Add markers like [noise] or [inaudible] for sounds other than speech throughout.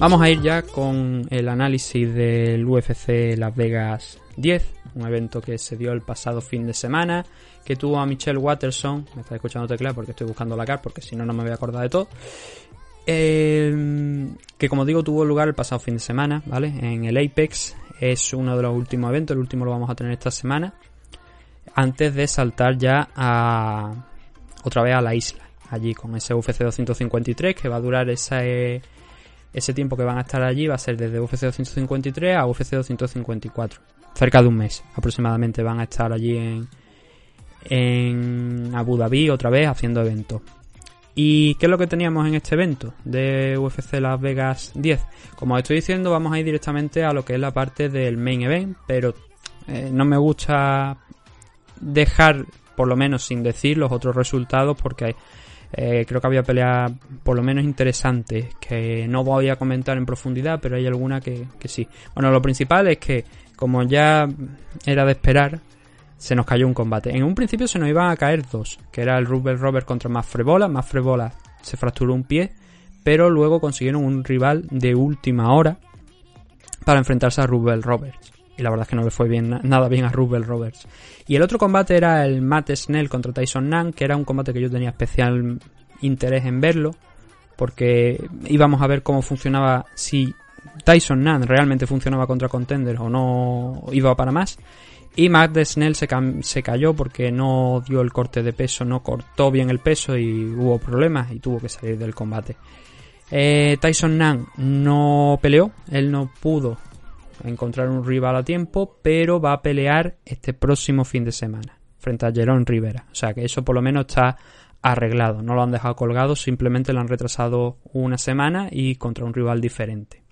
Vamos a ir ya con el análisis del UFC Las Vegas 10, un evento que se dio el pasado fin de semana, que tuvo a Michelle Watterson, me está escuchando tecla porque estoy buscando la car, porque si no, no me voy a acordar de todo. Eh, que como digo, tuvo lugar el pasado fin de semana, ¿vale? En el Apex, es uno de los últimos eventos, el último lo vamos a tener esta semana, antes de saltar ya a otra vez a la isla, allí con ese UFC 253 que va a durar ese, ese tiempo que van a estar allí, va a ser desde UFC 253 a UFC 254, cerca de un mes aproximadamente van a estar allí en, en Abu Dhabi otra vez haciendo eventos. ¿Y qué es lo que teníamos en este evento de UFC Las Vegas 10? Como os estoy diciendo, vamos a ir directamente a lo que es la parte del main event, pero eh, no me gusta dejar, por lo menos sin decir, los otros resultados porque eh, creo que había peleas por lo menos interesantes que no voy a comentar en profundidad, pero hay alguna que, que sí. Bueno, lo principal es que, como ya era de esperar, se nos cayó un combate. En un principio se nos iban a caer dos, que era el Rubel Robert contra Mafrebola. Mafrebola se fracturó un pie, pero luego consiguieron un rival de última hora para enfrentarse a Rubel Roberts. Y la verdad es que no le fue bien, nada bien a Rubel Roberts. Y el otro combate era el Matt Snell contra Tyson Nan, que era un combate que yo tenía especial interés en verlo, porque íbamos a ver cómo funcionaba, si Tyson Nan realmente funcionaba contra contenders o no iba para más. Y Matt Snell se, se, cayó porque no dio el corte de peso, no cortó bien el peso y hubo problemas y tuvo que salir del combate. Eh, Tyson Nan no peleó, él no pudo encontrar un rival a tiempo, pero va a pelear este próximo fin de semana frente a Jerón Rivera. O sea que eso por lo menos está arreglado, no lo han dejado colgado, simplemente lo han retrasado una semana y contra un rival diferente.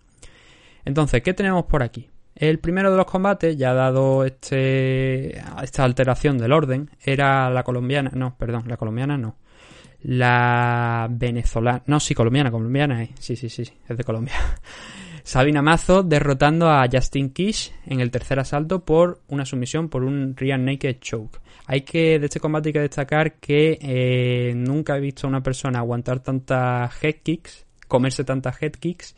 Entonces, ¿qué tenemos por aquí? El primero de los combates, ya dado este, esta alteración del orden, era la colombiana, no, perdón, la colombiana no. La venezolana, no, sí, colombiana, colombiana, eh. sí, sí, sí, es de Colombia. Sabina Mazo derrotando a Justin Kish en el tercer asalto por una sumisión por un Real Naked Choke. Hay que, de este combate hay que destacar que eh, nunca he visto a una persona aguantar tantas head kicks, comerse tantas head kicks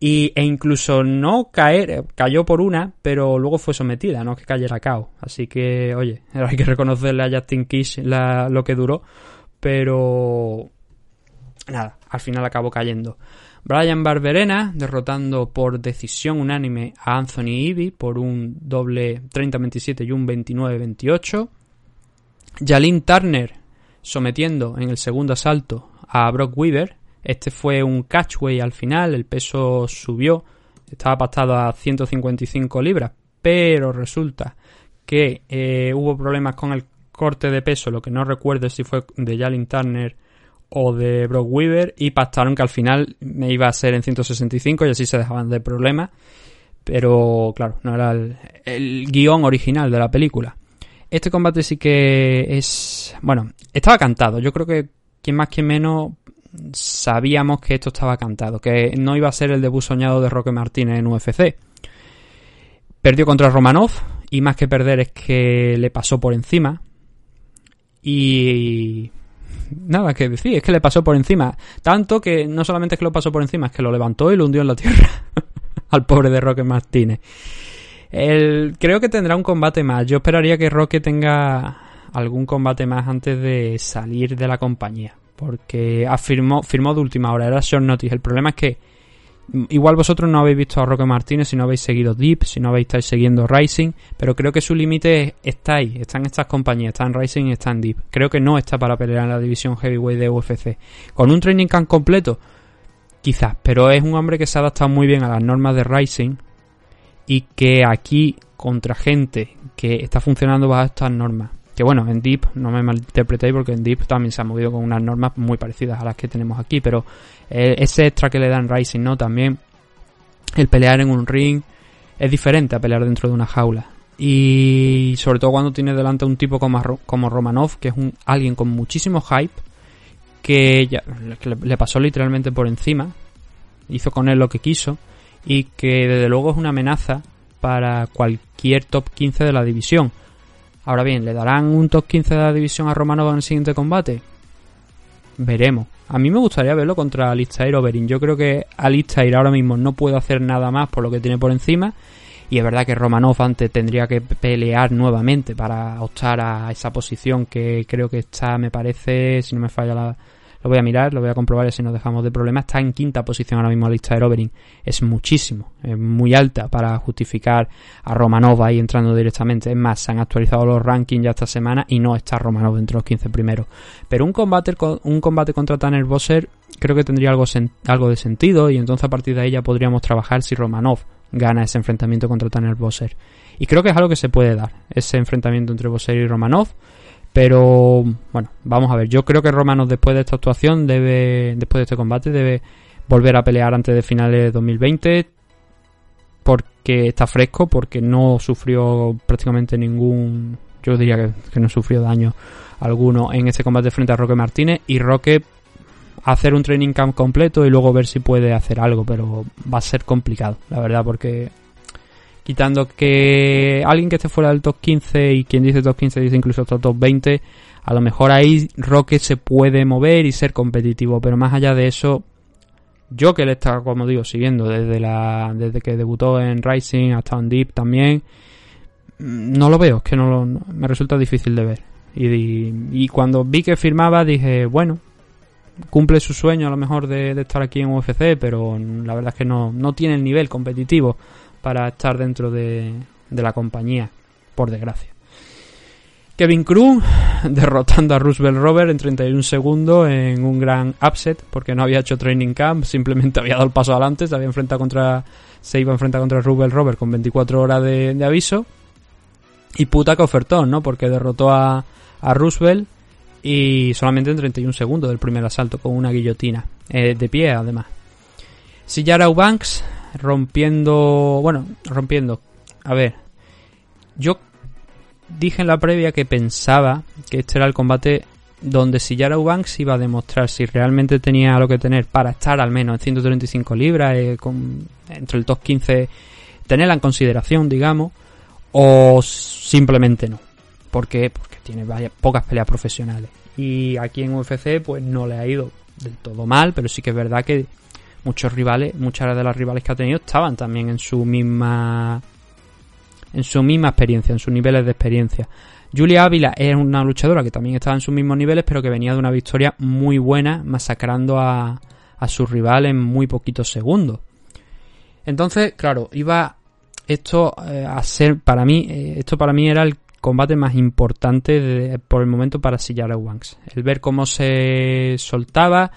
y, e incluso no caer, cayó por una, pero luego fue sometida, no que cayera cao. Así que, oye, [laughs] hay que reconocerle a Justin Kish lo que duró, pero nada, al final acabó cayendo. Brian Barberena derrotando por decisión unánime a Anthony Ivy por un doble 30-27 y un 29-28. Jalin Turner sometiendo en el segundo asalto a Brock Weaver este fue un catchway al final, el peso subió, estaba pactado a 155 libras, pero resulta que eh, hubo problemas con el corte de peso, lo que no recuerdo si fue de Jalin Turner o de Brock Weaver, y pactaron que al final me iba a ser en 165 y así se dejaban de problemas, pero claro, no era el, el guion original de la película. Este combate sí que es. Bueno, estaba cantado. Yo creo que quien más, quien menos sabíamos que esto estaba cantado, que no iba a ser el debut soñado de Roque Martínez en UFC. Perdió contra Romanov y más que perder es que le pasó por encima. Y nada que decir, es que le pasó por encima. Tanto que no solamente es que lo pasó por encima, es que lo levantó y lo hundió en la tierra [laughs] al pobre de Roque Martínez. creo que tendrá un combate más. Yo esperaría que Roque tenga algún combate más antes de salir de la compañía porque afirmó, firmó de última hora, era short notice. El problema es que igual vosotros no habéis visto a Roque Martínez si no habéis seguido Deep, si no habéis estado siguiendo Rising, pero creo que su límite está ahí, está en estas compañías, está en Rising y está en Deep. Creo que no está para pelear en la división heavyweight de UFC. Con un training camp completo, quizás, pero es un hombre que se ha adaptado muy bien a las normas de Rising y que aquí contra gente que está funcionando bajo estas normas que bueno, en Deep, no me malinterpretéis porque en Deep también se ha movido con unas normas muy parecidas a las que tenemos aquí, pero eh, ese extra que le dan Rising, ¿no? También el pelear en un ring es diferente a pelear dentro de una jaula. Y sobre todo cuando tiene delante un tipo como, como Romanov, que es un, alguien con muchísimo hype, que, ya, le pasó literalmente por encima, hizo con él lo que quiso, y que desde luego es una amenaza para cualquier top 15 de la división Ahora bien, ¿le darán un top 15 de la división a Romanov en el siguiente combate? Veremos. A mí me gustaría verlo contra Alistair Overeem. Yo creo que Alistair ahora mismo no puede hacer nada más por lo que tiene por encima. Y es verdad que Romanov antes tendría que pelear nuevamente para optar a esa posición que creo que está, me parece, si no me falla la, lo voy a mirar, lo voy a comprobar si nos dejamos de problemas. Está en quinta posición ahora mismo la lista de Overing. Es muchísimo, es muy alta para justificar a Romanov ahí entrando directamente. Es más, se han actualizado los rankings ya esta semana y no está Romanov entre los 15 primeros. Pero un combate, contra Tanner Bosser creo que tendría algo, algo de sentido y entonces a partir de ahí ya podríamos trabajar si Romanov gana ese enfrentamiento contra Tanner Bosser. Y creo que es algo que se puede dar, ese enfrentamiento entre Bosser y Romanov. Pero bueno, vamos a ver. Yo creo que Romanos después de esta actuación debe, después de este combate, debe volver a pelear antes de finales de 2020 porque está fresco, porque no sufrió prácticamente ningún, yo diría que, no sufrió daño alguno en este combate frente a Roque Martínez y Roque hacer un training camp completo y luego ver si puede hacer algo, pero va a ser complicado, la verdad, porque quitando que alguien que esté fuera del top 15 y quien dice top 15 dice incluso top 20, a lo mejor ahí Roque se puede mover y ser competitivo, pero más allá de eso, yo que le está, como digo, siguiendo desde la desde que debutó en Rising hasta en Deep también, mm, no lo veo, es que no, me resulta difícil de ver. Y, y, cuando vi que firmaba dije, bueno, cumple su sueño a lo mejor de, de, estar aquí en UFC, pero la verdad es que no, no tiene el nivel competitivo para estar dentro de, la compañía, por desgracia. Kevin Cruz [laughs] derrotando a Roosevelt Robert en 31 segundos en un gran upset porque no había hecho training camp, simplemente [laughs] había dado el paso adelante, se había enfrentado contra se iba a enfrentar contra Roosevelt Robert con 24 horas de, aviso. Y puta que ofertón, ¿no? Porque derrotó a, a Roosevelt y solamente en 31 segundos del primer asalto con una guillotina eh, de pie además. Sillara Banks rompiendo, bueno, rompiendo. A ver, yo dije en la previa que pensaba que este era el combate donde si Yara Banks iba a demostrar si realmente tenía lo que tener para estar al menos en 135 libras, eh, con, entre el top 15, tenerla en consideración, digamos, o simplemente no. Porque tiene pocas peleas profesionales. Y aquí en UFC pues no le ha ido del todo mal, pero sí que es verdad que muchos rivales, muchas de las rivales que ha tenido estaban también en su misma en su misma experiencia, en sus niveles de experiencia. Julia Ávila es una luchadora que también estaba en sus mismos niveles, pero que venía de una victoria muy buena, masacrando a, a su rival en muy poquitos segundos. Entonces, claro, iba esto eh, a ser para mí, eh, esto para mí era el combate más importante por el momento para Sillara Wanks. El ver cómo se soltaba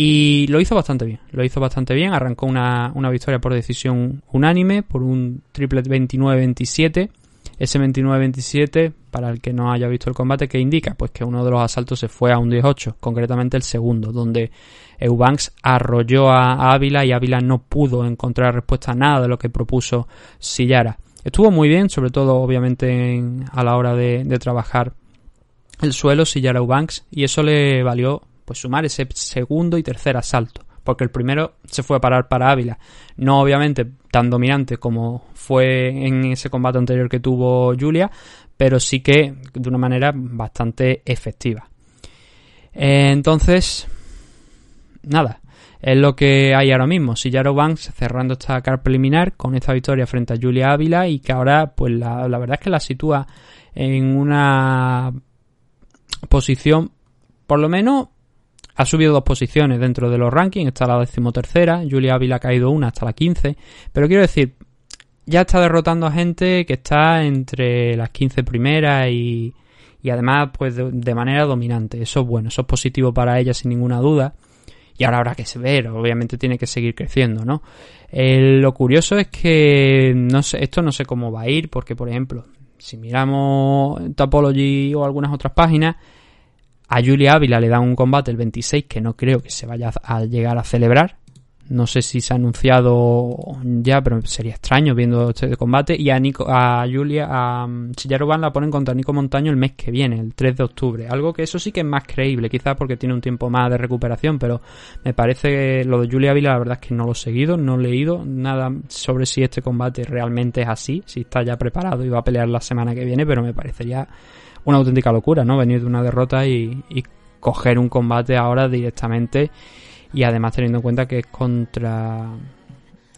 y lo hizo bastante bien, lo hizo bastante bien, arrancó una, una victoria por decisión unánime, por un triplet 29-27. Ese 29-27, para el que no haya visto el combate, ¿qué indica? Pues que uno de los asaltos se fue a un 18, concretamente el segundo, donde Eubanks arrolló a Ávila y Ávila no pudo encontrar respuesta a nada de lo que propuso Sillara. Estuvo muy bien, sobre todo obviamente a la hora de, de trabajar el suelo Sillara Eubanks, y eso le valió pues sumar ese segundo y tercer asalto. Porque el primero se fue a parar para Ávila. No obviamente tan dominante como fue en ese combate anterior que tuvo Julia, pero sí que de una manera bastante efectiva. entonces, nada, es lo que hay ahora mismo. Sillaro Banks cerrando esta carta preliminar con esta victoria frente a Julia Ávila y que ahora, pues la, la verdad es que la sitúa en una posición, por lo menos ha subido dos posiciones dentro de los rankings, está la decimotercera, Julia Ávila ha caído una hasta la quince, pero quiero decir, ya está derrotando a gente que está entre las 15 primeras y, y además pues de, manera dominante. Eso es bueno, eso es positivo para ella sin ninguna duda. Y ahora habrá que ver, obviamente tiene que seguir creciendo, ¿no? lo curioso es que no sé, esto no sé cómo va a ir, porque por ejemplo, si miramos Topology o algunas otras páginas, a Julia Ávila le dan un combate el 26 que no creo que se vaya a llegar a celebrar. No sé si se ha anunciado ya, pero sería extraño viendo este combate. Y a, Nico, a Julia, a um, la ponen contra Nico Montaño el mes que viene, el 3 de octubre. Algo que eso sí que es más creíble, quizás porque tiene un tiempo más de recuperación, pero me parece que lo de Julia Ávila la verdad es que no lo he seguido, no he leído nada sobre si este combate realmente es así, si está ya preparado y va a pelear la semana que viene, pero me parecería una auténtica locura, ¿no? Venir de una derrota y, coger un combate ahora directamente y además teniendo en cuenta que es contra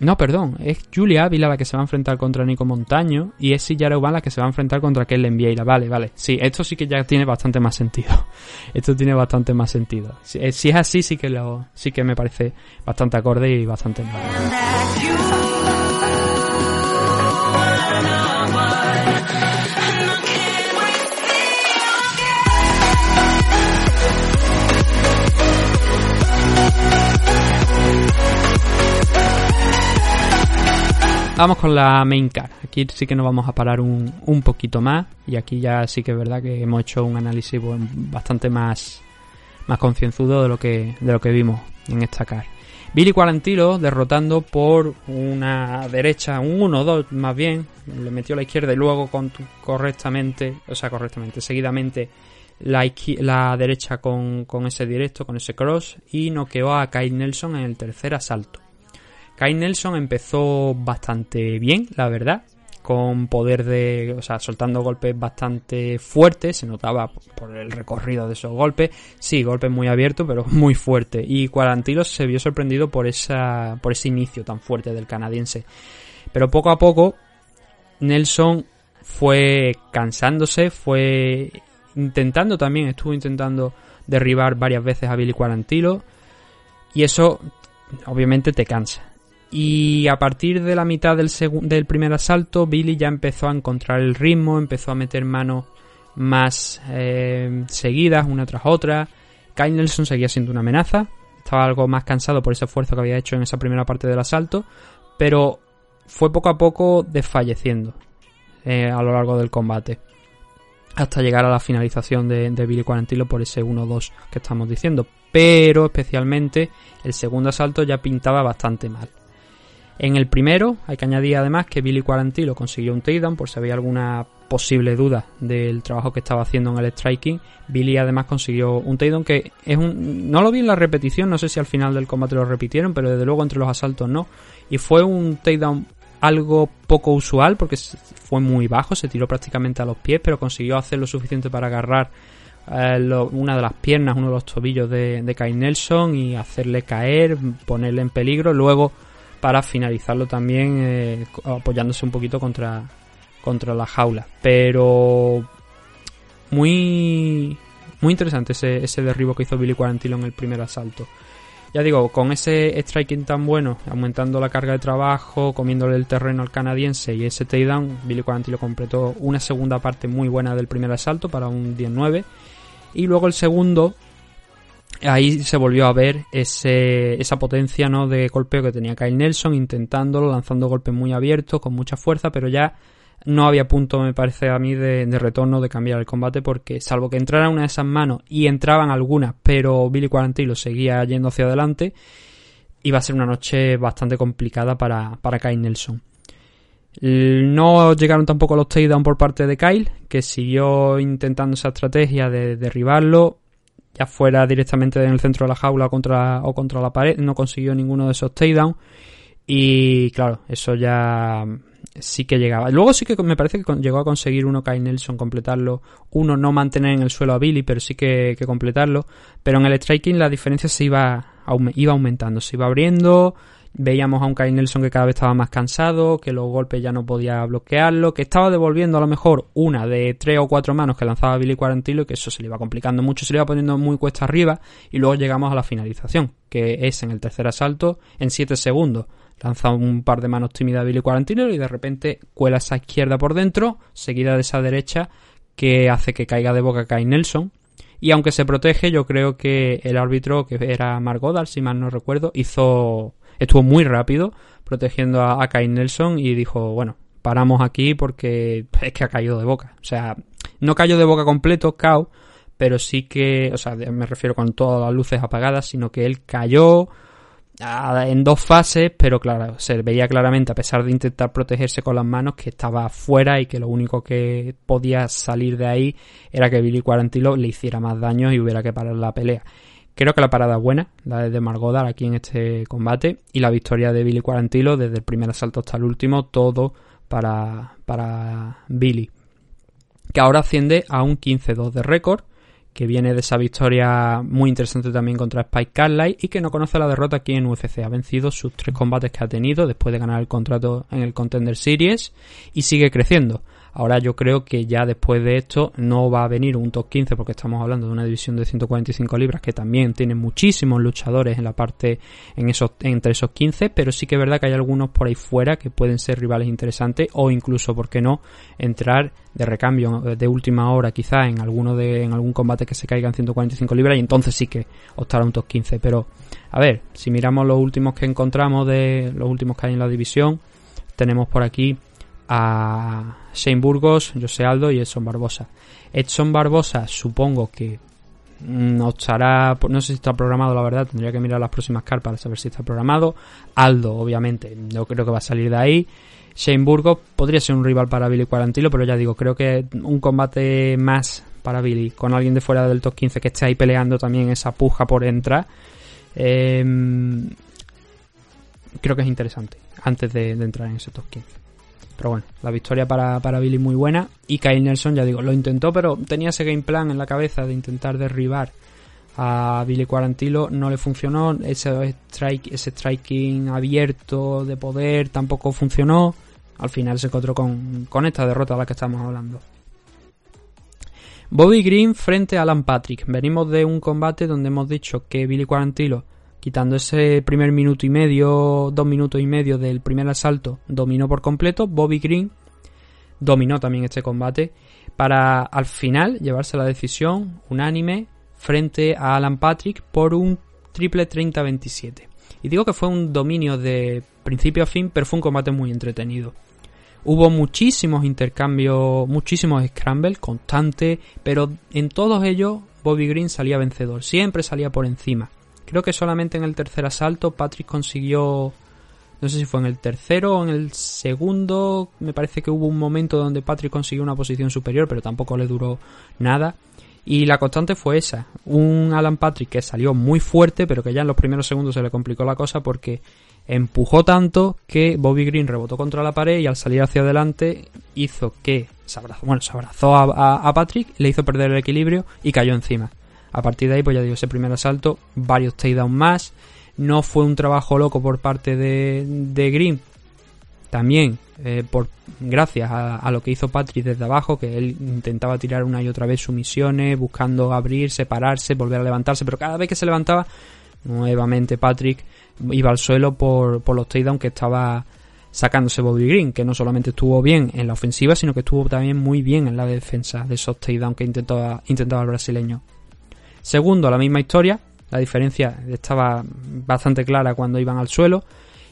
no, perdón, es Julia Ávila la que se va a enfrentar contra Nico Montaño y es Sillara Uban la que se va a enfrentar contra Kellen Vieira. Vale, vale. Sí, esto sí que ya tiene bastante más sentido. [laughs] Esto tiene bastante más sentido. Si, eh, es así, sí que lo, sí que me parece bastante acorde y bastante mal. Vamos con la main car. Aquí sí que nos vamos a parar un, un poquito más. Y aquí ya sí que es verdad que hemos hecho un análisis bastante más, más concienzudo de lo que, de lo que vimos en esta car. Billy Quarantilo derrotando por una derecha, un 1-2 más bien, le metió la izquierda y luego correctamente, o sea, correctamente, seguidamente la, la derecha con, con, ese directo, con ese cross y noqueó a Kyle Nelson en el tercer asalto. Kai Nelson empezó bastante bien, la verdad, con poder de, o sea, soltando golpes bastante fuertes, se notaba por el recorrido de esos golpes, sí, golpes muy abiertos, pero [laughs] muy fuertes, y Quarantilo se vio sorprendido por esa, por ese inicio tan fuerte del canadiense. Pero poco a poco, Nelson fue cansándose, fue intentando también, estuvo intentando derribar varias veces a Billy Quarantilo, y eso obviamente te cansa. Y a partir de la mitad del, primer asalto, Billy ya empezó a encontrar el ritmo, empezó a meter manos más eh, seguidas, una tras otra. Kyle Nelson seguía siendo una amenaza, estaba algo más cansado por ese esfuerzo que había hecho en esa primera parte del asalto, pero fue poco a poco desfalleciendo eh, a lo largo del combate. Hasta llegar a la finalización de, de Billy Quarantilo por ese 1-2 que estamos diciendo. Pero especialmente el segundo asalto ya pintaba bastante mal. En el primero hay que añadir además que Billy Quarantilo consiguió un takedown por si había alguna posible duda del trabajo que estaba haciendo en el striking. Billy además consiguió un takedown que es un... No lo vi en la repetición, no sé si al final del combate lo repitieron, pero desde luego entre los asaltos no. Y fue un takedown algo poco usual porque fue muy bajo, se tiró prácticamente a los pies, pero consiguió hacer lo suficiente para agarrar eh, una de las piernas, uno de los tobillos de, de Kai Nelson y hacerle caer, ponerle en peligro. Luego para finalizarlo también eh, apoyándose un poquito contra, contra la jaula. Pero muy, muy interesante ese, ese derribo que hizo Billy Quarantilo en el primer asalto. Ya digo, con ese striking tan bueno, aumentando la carga de trabajo, comiéndole el terreno al canadiense y ese takedown, Billy Quarantilo completó una segunda parte muy buena del primer asalto para un 19. Y luego el segundo, ahí se volvió a ver ese, esa potencia ¿no? de golpeo que tenía Kyle Nelson, intentándolo, lanzando golpes muy abiertos, con mucha fuerza, pero ya no había punto, me parece a mí, de, retorno de cambiar el combate, porque salvo que entrara una de esas manos y entraban algunas, pero Billy Quarantilo seguía yendo hacia adelante, iba a ser una noche bastante complicada para, para Kyle Nelson. No llegaron tampoco los takedown por parte de Kyle, que siguió intentando esa estrategia de derribarlo ya fuera directamente en el centro de la jaula contra, o contra la pared, no consiguió ninguno de esos takedowns. Y claro, eso ya sí que llegaba. Luego sí que me parece que llegó a conseguir uno Kai Nelson, completarlo. Uno no mantener en el suelo a Billy, pero sí que, que completarlo. Pero en el striking la diferencia se iba, iba aumentando, se iba abriendo. Veíamos a un Kyle Nelson que cada vez estaba más cansado, que los golpes ya no podía bloquearlo, que estaba devolviendo a lo mejor una de tres o cuatro manos que lanzaba Billy Quarantilo y que eso se le iba complicando mucho, se le iba poniendo muy cuesta arriba y luego llegamos a la finalización, que es en el tercer asalto en siete segundos. Lanza un par de manos tímidas a Billy Quarantilo y de repente cuela esa izquierda por dentro, seguida de esa derecha que hace que caiga de boca Kyle Nelson. Y aunque se protege, yo creo que el árbitro, que era Mark Goddard, si mal no recuerdo, hizo estuvo muy rápido protegiendo a, a Nelson y dijo, bueno, paramos aquí porque es que ha caído de boca. O sea, no cayó de boca completo, Cao, pero sí que, o sea, me refiero con todas las luces apagadas, sino que él cayó en dos fases, pero claro, se veía claramente, a pesar de intentar protegerse con las manos, que estaba fuera y que lo único que podía salir de ahí era que Billy Quarantilo le hiciera más daño y hubiera que parar la pelea. Creo que la parada es buena, la de Margodar aquí en este combate, y la victoria de Billy Quarantilo desde el primer asalto hasta el último, todo para, para Billy. Que ahora asciende a un 15-2 de récord, que viene de esa victoria muy interesante también contra Spike Carlyle y que no conoce la derrota aquí en UFC. Ha vencido sus tres combates que ha tenido después de ganar el contrato en el Contender Series y sigue creciendo. Ahora yo creo que ya después de esto no va a venir un top 15 porque estamos hablando de una división de 145 libras que también tiene muchísimos luchadores en la parte en esos entre esos 15, pero sí que es verdad que hay algunos por ahí fuera que pueden ser rivales interesantes o incluso, ¿por qué no?, entrar de recambio de última hora quizá en alguno de en algún combate que se caiga en 145 libras y entonces sí que optar a un top 15, pero a ver, si miramos los últimos que encontramos de los últimos que hay en la división, tenemos por aquí a Shane Burgos, José Aldo y Edson Barbosa. Edson Barbosa supongo que no estará, no sé si está programado la verdad, tendría que mirar las próximas cartas para saber si está programado. Aldo, obviamente, no creo que va a salir de ahí. Shane Burgos podría ser un rival para Billy Quarantilo, pero ya digo, creo que un combate más para Billy, con alguien de fuera del top 15 que esté ahí peleando también esa puja por entrar. Em, creo que es interesante antes de entrar en ese top 15. Pero bueno, la victoria para, para Billy muy buena. Y Kyle Nelson, ya digo, lo intentó, pero tenía ese game plan en la cabeza de intentar derribar a Billy Quarantilo. No le funcionó. Ese, strike, ese striking abierto de poder tampoco funcionó. Al final se encontró con, con esta derrota de la que estamos hablando. Bobby Green frente a Alan Patrick. Venimos de un combate donde hemos dicho que Billy Quarantilo quitando ese primer minuto y medio, dos minutos y medio del primer asalto, dominó por completo. Bobby Green dominó también este combate para al final llevarse la decisión unánime frente a Alan Patrick por un triple 30-27. Y digo que fue un dominio de principio a fin, pero fue un combate muy entretenido. Hubo muchísimos intercambios, muchísimos scrambles constantes, pero en todos ellos Bobby Green salía vencedor, siempre salía por encima. Creo que solamente en el tercer asalto Patrick consiguió, no sé si fue en el tercero o en el segundo, me parece que hubo un momento donde Patrick consiguió una posición superior, pero tampoco le duró nada. Y la constante fue esa, un Alan Patrick que salió muy fuerte, pero que ya en los primeros segundos se le complicó la cosa porque empujó tanto que Bobby Green rebotó contra la pared y al salir hacia adelante hizo que se abrazó, bueno, se abrazó a, a Patrick, le hizo perder el equilibrio y cayó encima. A partir de ahí, pues ya digo, ese primer asalto, varios takedowns más. No fue un trabajo loco por parte de, de Green. También, eh, por, gracias a, lo que hizo Patrick desde abajo, que él intentaba tirar una y otra vez sumisiones, buscando abrir, separarse, volver a levantarse, pero cada vez que se levantaba, nuevamente Patrick iba al suelo por, por los takedowns que estaba sacándose Bobby Green, que no solamente estuvo bien en la ofensiva, sino que estuvo también muy bien en la defensa de esos takedowns que intentaba, intentaba el brasileño. Segundo, la misma historia, la diferencia estaba bastante clara cuando iban al suelo.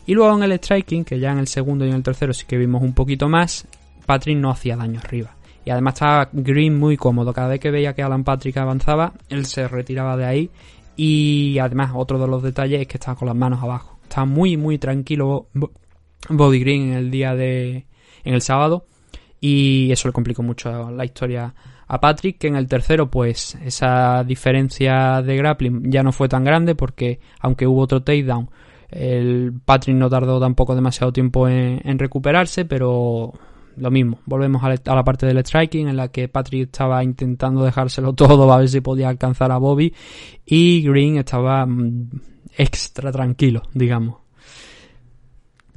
Y luego en el striking, que ya en el segundo y en el tercero sí que vimos un poquito más, Patrick no hacía daño arriba. Y además estaba Green muy cómodo. Cada vez que veía que Alan Patrick avanzaba, él se retiraba de ahí. Y además, otro de los detalles es que estaba con las manos abajo. Estaba muy, muy tranquilo Bobby Green en el día de. en el sábado. Y eso le complicó mucho la historia a Patrick, que en el tercero, pues esa diferencia de grappling ya no fue tan grande porque aunque hubo otro takedown, el Patrick no tardó tampoco demasiado tiempo en, recuperarse, pero lo mismo, volvemos a, la parte del striking en la que Patrick estaba intentando dejárselo [laughs] todo a ver si podía alcanzar a Bobby y Green estaba mm, extra tranquilo, digamos.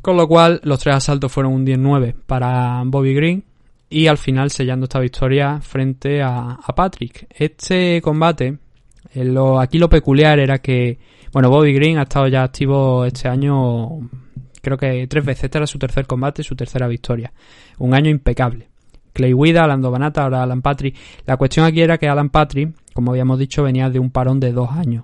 Con lo cual, los tres asaltos fueron un 10-9 para Bobby Green y al final sellando esta victoria frente a, Patrick. Este combate, eh, aquí lo peculiar era que, bueno, Bobby Green ha estado ya activo este año, creo que tres veces. Este era su tercer combate, su tercera victoria. Un año impecable. Clay Wida, Alan Banata, ahora Alan Patrick. La cuestión aquí era que Alan Patrick, como habíamos dicho, venía de un parón de dos años.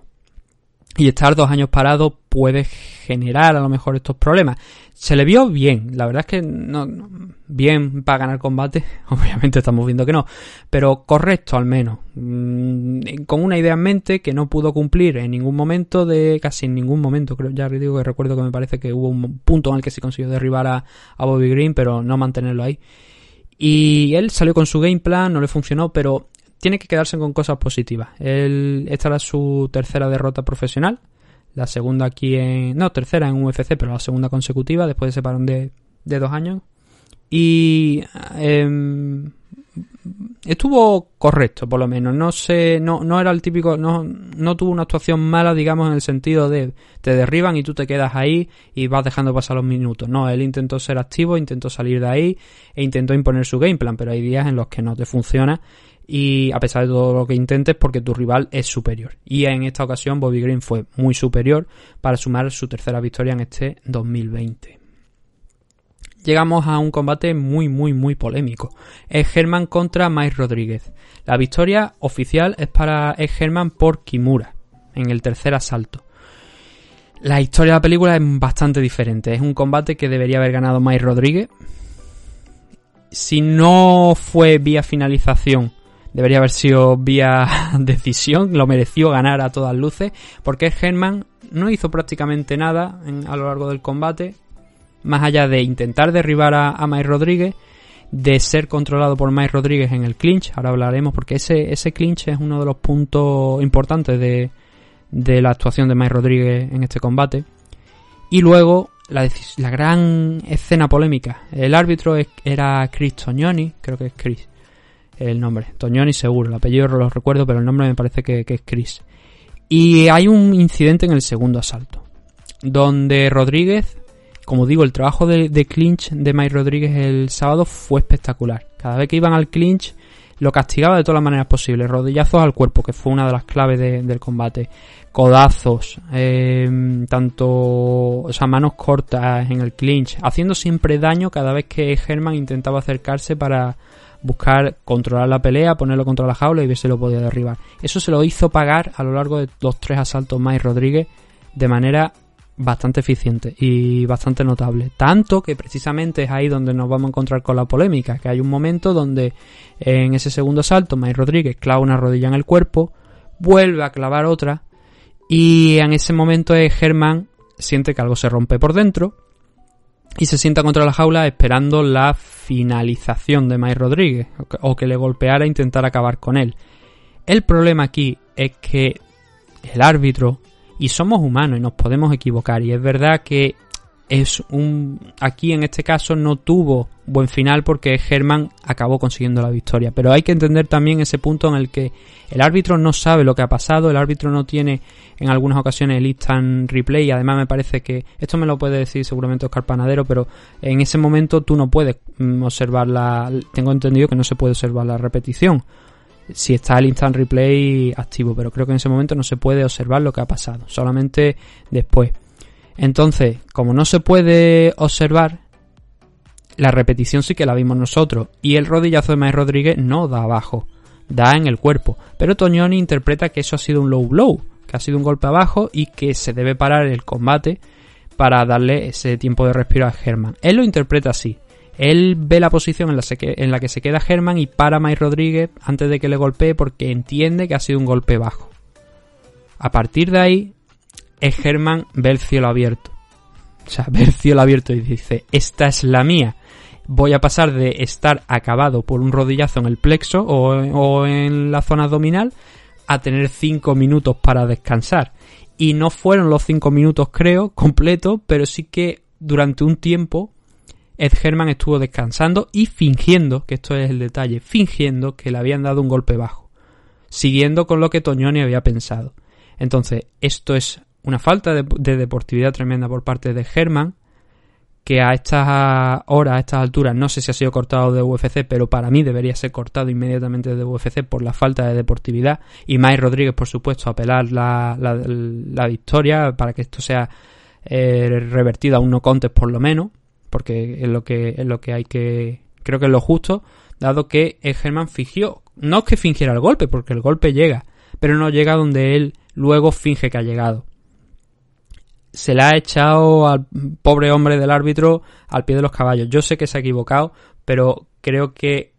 Y estar dos años parado puede generar a lo mejor estos problemas. Se le vio bien, la verdad es que no, bien para ganar combate, [laughs] obviamente estamos viendo que no, pero correcto al menos, mm, con una idea en mente que no pudo cumplir en ningún momento de casi en ningún momento, creo ya digo que recuerdo que me parece que hubo un punto en el que se consiguió derribar a, a Bobby Green, pero no mantenerlo ahí. Y él salió con su game plan, no le funcionó, pero tiene que quedarse con cosas positivas. Él, esta era su tercera derrota profesional, la segunda aquí en... No, tercera en UFC, pero la segunda consecutiva, después de ese parón de, de dos años. Y em, estuvo correcto, por lo menos. No sé, no, no era el típico, no, no tuvo una actuación mala, digamos, en el sentido de te derriban y tú te quedas ahí y vas dejando pasar los minutos. No, él intentó ser activo, intentó salir de ahí e intentó imponer su game plan, pero hay días en los que no te funciona y a pesar de todo lo que intentes porque tu rival es superior. Y en esta ocasión Bobby Green fue muy superior para sumar su tercera victoria en este 2020 llegamos a un combate muy, muy, muy polémico. Es Herman contra Mike Rodríguez. La victoria oficial es para Ed Herman por Kimura, en el tercer asalto. La historia de la película es bastante diferente. Es un combate que debería haber ganado Mike Rodríguez. Si no fue vía finalización, debería haber sido vía [laughs] decisión. Lo mereció ganar a todas luces. Porque Herman no hizo prácticamente nada a lo largo del combate más allá de intentar derribar a, a Mike Rodríguez, de ser controlado por Mike Rodríguez en el clinch, ahora hablaremos porque ese, ese clinch es uno de los puntos importantes de, de la actuación de Mike Rodríguez en este combate. Y luego la, la gran escena polémica. El árbitro era Chris Tognoni, creo que es Chris el nombre. Tognoni seguro, el apellido no lo recuerdo, pero el nombre me parece que, que es Chris. Y hay un incidente en el segundo asalto, donde Rodríguez como digo, el trabajo de, clinch de Mike Rodríguez el sábado fue espectacular. Cada vez que iban al clinch lo castigaba de todas las maneras posibles. Rodillazos al cuerpo, que fue una de las claves del combate. Codazos, eh, tanto, o sea, manos cortas en el clinch, haciendo siempre daño cada vez que Herman intentaba acercarse para buscar controlar la pelea, ponerlo contra la jaula y ver si lo podía derribar. Eso se lo hizo pagar a lo largo de los tres asaltos Mike Rodríguez de manera bastante eficiente y bastante notable. Tanto que precisamente es ahí donde nos vamos a encontrar con la polémica, que hay un momento donde en ese segundo salto Mike Rodríguez clava una rodilla en el cuerpo, vuelve a clavar otra y en ese momento Germán siente que algo se rompe por dentro y se sienta contra la jaula esperando la finalización de Mike Rodríguez o que le golpeara e intentar acabar con él. El problema aquí es que el árbitro y somos humanos y nos podemos equivocar y es verdad que es un aquí en este caso no tuvo buen final porque Germán acabó consiguiendo la victoria pero hay que entender también ese punto en el que el árbitro no sabe lo que ha pasado el árbitro no tiene en algunas ocasiones el instant replay además me parece que esto me lo puede decir seguramente Oscar Panadero pero en ese momento tú no puedes mm, observar la tengo entendido que no se puede observar la repetición si está el instant replay activo, pero creo que en ese momento no se puede observar lo que ha pasado, solamente después. Entonces, como no se puede observar, la repetición sí que la vimos nosotros, y el rodillazo de Mike Rodríguez no da abajo, da en el cuerpo. Pero Toñoni interpreta que eso ha sido un low blow, que ha sido un golpe abajo y que se debe parar el combate para darle ese tiempo de respiro a Germán. Él lo interpreta así. Él ve la posición en la, que se queda Germán y para Mike Rodríguez antes de que le golpee porque entiende que ha sido un golpe bajo. A partir de ahí, es ve el cielo abierto. O sea, ve el cielo abierto y dice, esta es la mía. Voy a pasar de estar acabado por un rodillazo en el plexo o, en la zona abdominal a tener 5 minutos para descansar. Y no fueron los 5 minutos, creo, completos, pero sí que durante un tiempo Ed Herman estuvo descansando y fingiendo, que esto es el detalle, fingiendo que le habían dado un golpe bajo, siguiendo con lo que Toñoni había pensado. Entonces, esto es una falta de, deportividad tremenda por parte de Herman, que a estas horas, a estas alturas, no sé si ha sido cortado de UFC, pero para mí debería ser cortado inmediatamente de UFC por la falta de deportividad. Y Mike Rodríguez, por supuesto, apelar la, la, victoria para que esto sea eh, revertido a un no contest por lo menos porque es lo que, es lo que hay que, creo que es lo justo, dado que Germán fingió, no es que fingiera el golpe, porque el golpe llega, pero no llega donde él luego finge que ha llegado. Se le ha echado al pobre hombre del árbitro al pie de los caballos. Yo sé que se ha equivocado, pero creo que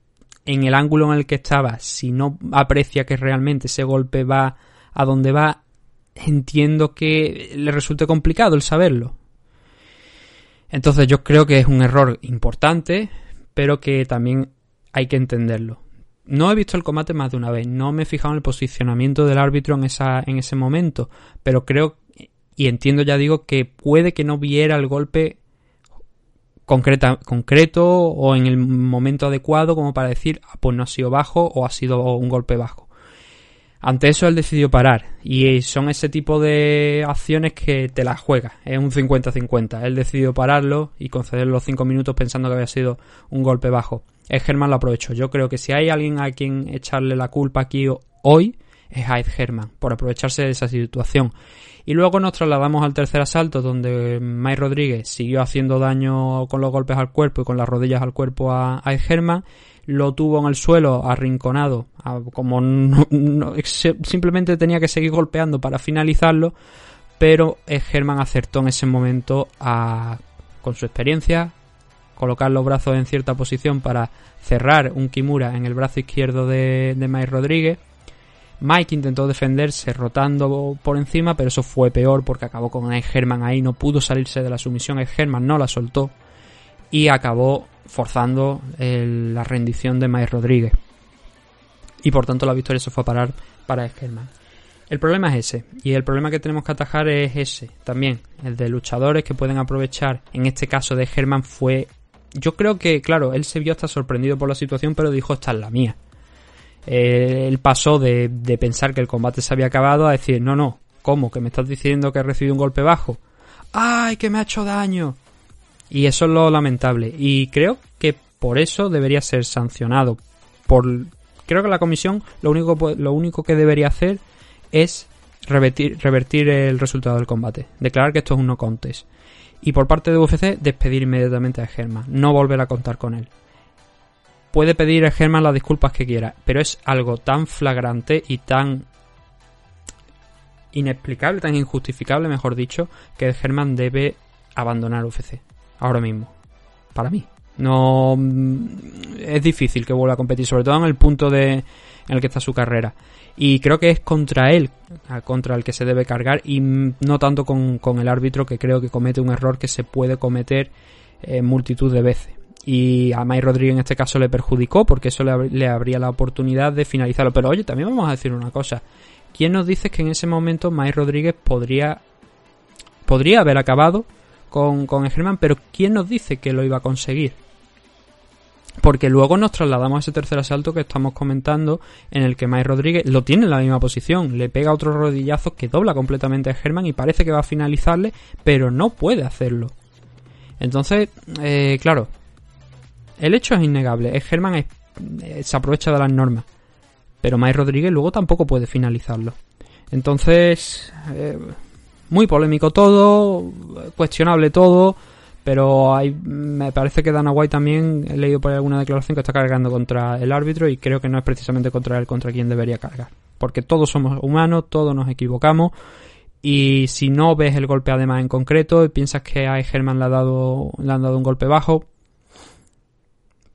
en el ángulo en el que estaba, si no aprecia que realmente ese golpe va a donde va, entiendo que le resulte complicado el saberlo. Entonces yo creo que es un error importante, pero que también hay que entenderlo. No he visto el combate más de una vez, no me he fijado en el posicionamiento del árbitro en, esa, en ese momento, pero creo y entiendo ya digo que puede que no viera el golpe concreta, concreto o en el momento adecuado como para decir, ah, pues no ha sido bajo o ha sido un golpe bajo. Ante eso él decidió parar y son ese tipo de acciones que te las juega, es un 50-50. Él decidió pararlo y conceder los 5 minutos pensando que había sido un golpe bajo. El Germán lo aprovechó. Yo creo que si hay alguien a quien echarle la culpa aquí hoy es a Ed Herman por aprovecharse de esa situación. Y luego nos trasladamos al tercer asalto donde Mike Rodríguez siguió haciendo daño con los golpes al cuerpo y con las rodillas al cuerpo a, a Herman. Lo tuvo en el suelo, arrinconado, como simplemente tenía que seguir golpeando para finalizarlo, pero Herman acertó en ese momento a, con su experiencia, colocar los brazos en cierta posición para cerrar un Kimura en el brazo izquierdo de, de Mike Rodríguez Mike intentó defenderse rotando por encima, pero eso fue peor porque acabó con Ed Herman ahí, no pudo salirse de la sumisión, Ed Herman no la soltó y acabó forzando la rendición de Mike Rodríguez. Y por tanto la victoria se fue a parar para Ed Herman. El problema es ese, y el problema que tenemos que atajar es ese también, el de luchadores que pueden aprovechar, en este caso de Herman fue... Yo creo que, claro, él se vio hasta sorprendido por la situación, pero dijo, esta es la mía él pasó de, pensar que el combate se había acabado a decir, no, no, ¿cómo? ¿Que me estás diciendo que he recibido un golpe bajo? ¡Ay, que me ha hecho daño! Y eso es lo lamentable. Y creo que por eso debería ser sancionado. Por, creo que la comisión lo único, lo único que debería hacer es revertir, revertir el resultado del combate. Declarar que esto es un no contest. Y por parte de UFC, despedir inmediatamente a Germa. No volver a contar con él puede pedir a Germán las disculpas que quiera, pero es algo tan flagrante y tan inexplicable, tan injustificable, mejor dicho, que Germán debe abandonar UFC. Ahora mismo. Para mí. No mm, es difícil que vuelva a competir, sobre todo en el punto de, en el que está su carrera. Y creo que es contra él, contra el que se debe cargar, y no tanto con, el árbitro, que creo que comete un error que se puede cometer en multitud de veces y a Mike Rodríguez en este caso le perjudicó porque eso le, le, abría la oportunidad de finalizarlo. Pero oye, también vamos a decir una cosa. ¿Quién nos dice que en ese momento Mike Rodríguez podría, podría haber acabado con, con el Germán? Pero ¿quién nos dice que lo iba a conseguir? Porque luego nos trasladamos a ese tercer asalto que estamos comentando, en el que Mike Rodríguez lo tiene en la misma posición, le pega otro rodillazo que dobla completamente a Germán y parece que va a finalizarle, pero no puede hacerlo. Entonces, eh, claro, el hecho es innegable. Es Germán eh, se aprovecha de las normas. Pero Mike Rodríguez luego tampoco puede finalizarlo. Entonces, eh, muy polémico todo, cuestionable todo. Pero hay, me parece que Dana White también he leído por alguna declaración que está cargando contra el árbitro y creo que no es precisamente contra él contra quien debería cargar. Porque todos somos humanos, todos nos equivocamos y si no ves el golpe además en concreto y piensas que a Germán le, ha dado, le han dado un golpe bajo,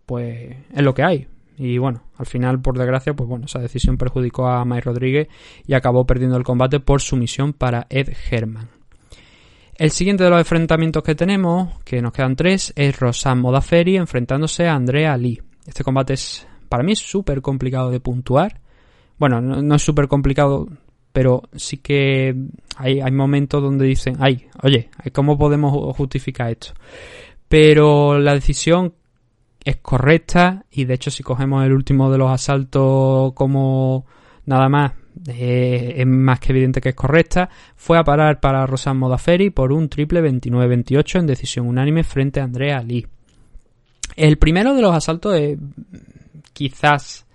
pues es lo que hay. Y bueno, al final, por desgracia, pues bueno, esa decisión perjudicó a Mike Rodríguez y acabó perdiendo el combate por sumisión para Ed Herman. El siguiente de los enfrentamientos que tenemos, que nos quedan tres, es Rosan Modaferi enfrentándose a Andrea Lee. Este combate es, para mí, súper complicado de puntuar. Bueno, no, es súper complicado, pero sí que hay, hay momentos donde dicen, ay, oye, ¿cómo podemos justificar esto? Pero la decisión es correcta y de hecho si cogemos el último de los asaltos como nada más eh, es más que evidente que es correcta fue a parar para Rosan Modaferi por un triple 29-28 en decisión unánime frente a Andrea Lee. El primero de los asaltos es quizás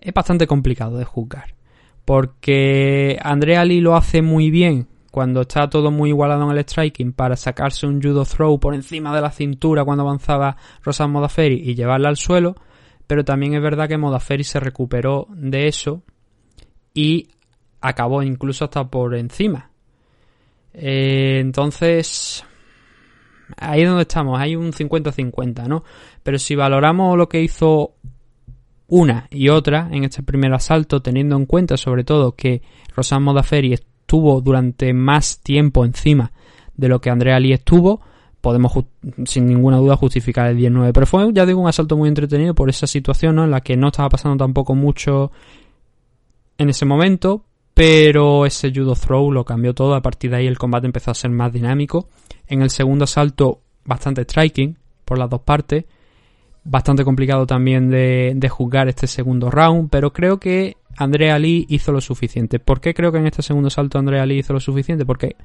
es bastante complicado de juzgar porque Andrea Lee lo hace muy bien cuando está todo muy igualado en el striking para sacarse un judo throw por encima de la cintura cuando avanzaba Rosan Modaferi y llevarla al suelo, pero también es verdad que Modaferi se recuperó de eso y acabó incluso hasta por encima. Eh, entonces, ahí es donde estamos, hay un 50-50, ¿no? Pero si valoramos lo que hizo una y otra en este primer asalto, teniendo en cuenta sobre todo que Rosan Modaferi estuvo durante más tiempo encima de lo que Andrea Lee estuvo, podemos sin ninguna duda justificar el 19. Pero fue, ya digo, un asalto muy entretenido por esa situación en la que no estaba pasando tampoco mucho en ese momento, pero ese judo throw lo cambió todo. A partir de ahí el combate empezó a ser más dinámico. En el segundo asalto bastante striking por las dos partes. Bastante complicado también de, de juzgar este segundo round, pero creo que Andrea Lee hizo lo suficiente. ¿Por qué creo que en este segundo salto Andrea Lee hizo lo suficiente? Porque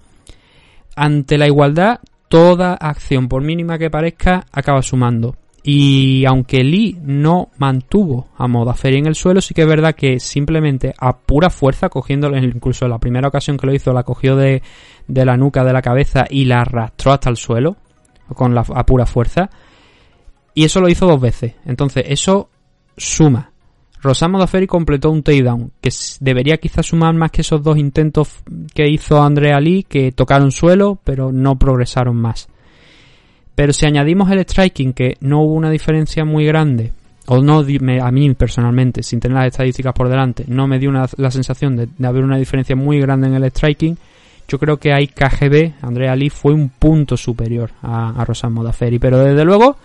ante la igualdad, toda acción, por mínima que parezca, acaba sumando. Y aunque Lee no mantuvo a Modaferi en el suelo, sí que es verdad que simplemente a pura fuerza, cogiéndolo, incluso en la primera ocasión que lo hizo, la cogió de, de la nuca de la cabeza y la arrastró hasta el suelo, con la, a pura fuerza. Y eso lo hizo dos veces. Entonces, eso suma. Rosamo Modaferi completó un takedown, que debería quizás sumar más que esos dos intentos que hizo Andrea Lee, que tocaron suelo, pero no progresaron más. Pero si añadimos el striking, que no hubo una diferencia muy grande, o no a mí personalmente, sin tener las estadísticas por delante, no me dio la sensación de, haber una diferencia muy grande en el striking, yo creo que ahí KGB, Andrea Lee, fue un punto superior a, a. Pero desde luego,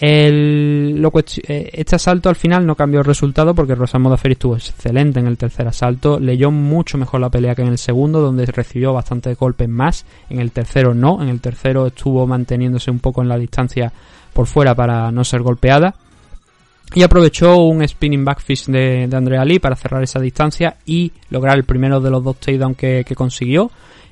el, eh, este asalto al final no cambió el resultado porque Rosan Modaferi estuvo excelente en el tercer asalto, leyó mucho mejor la pelea que en el segundo, donde recibió bastantes golpes más. En el tercero no, en el tercero estuvo manteniéndose un poco en la distancia por fuera para no ser golpeada. Y aprovechó un spinning backfish de, de Andrea Lee para cerrar esa distancia y lograr el primero de los dos takedowns que consiguió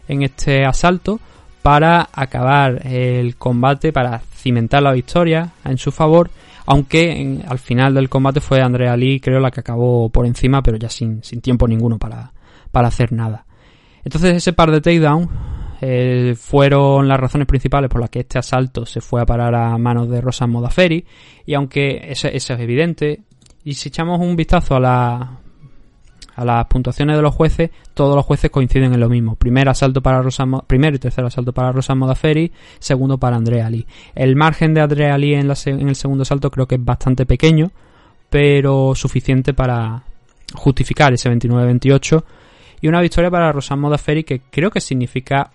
en este asalto para acabar el combate, para cimentar la victoria en su favor, aunque al final del combate fue Andrea Lee, creo, la que acabó por encima, pero ya sin, tiempo ninguno para, para hacer nada. Entonces ese par de takedown eh, fueron las razones principales por las que este asalto se fue a parar a manos de Rosa Modaferi, y aunque eso es evidente, y si echamos un vistazo a la a las puntuaciones de los jueces, todos los jueces coinciden en lo mismo. Primer asalto para Rosa, primero y tercer asalto para Rosa Modaferi, segundo para Andrea Lee. El margen de Andrea Lee en, en el segundo asalto creo que es bastante pequeño, pero suficiente para justificar ese 29-28 y una victoria para Rosa Modaferi que creo que significa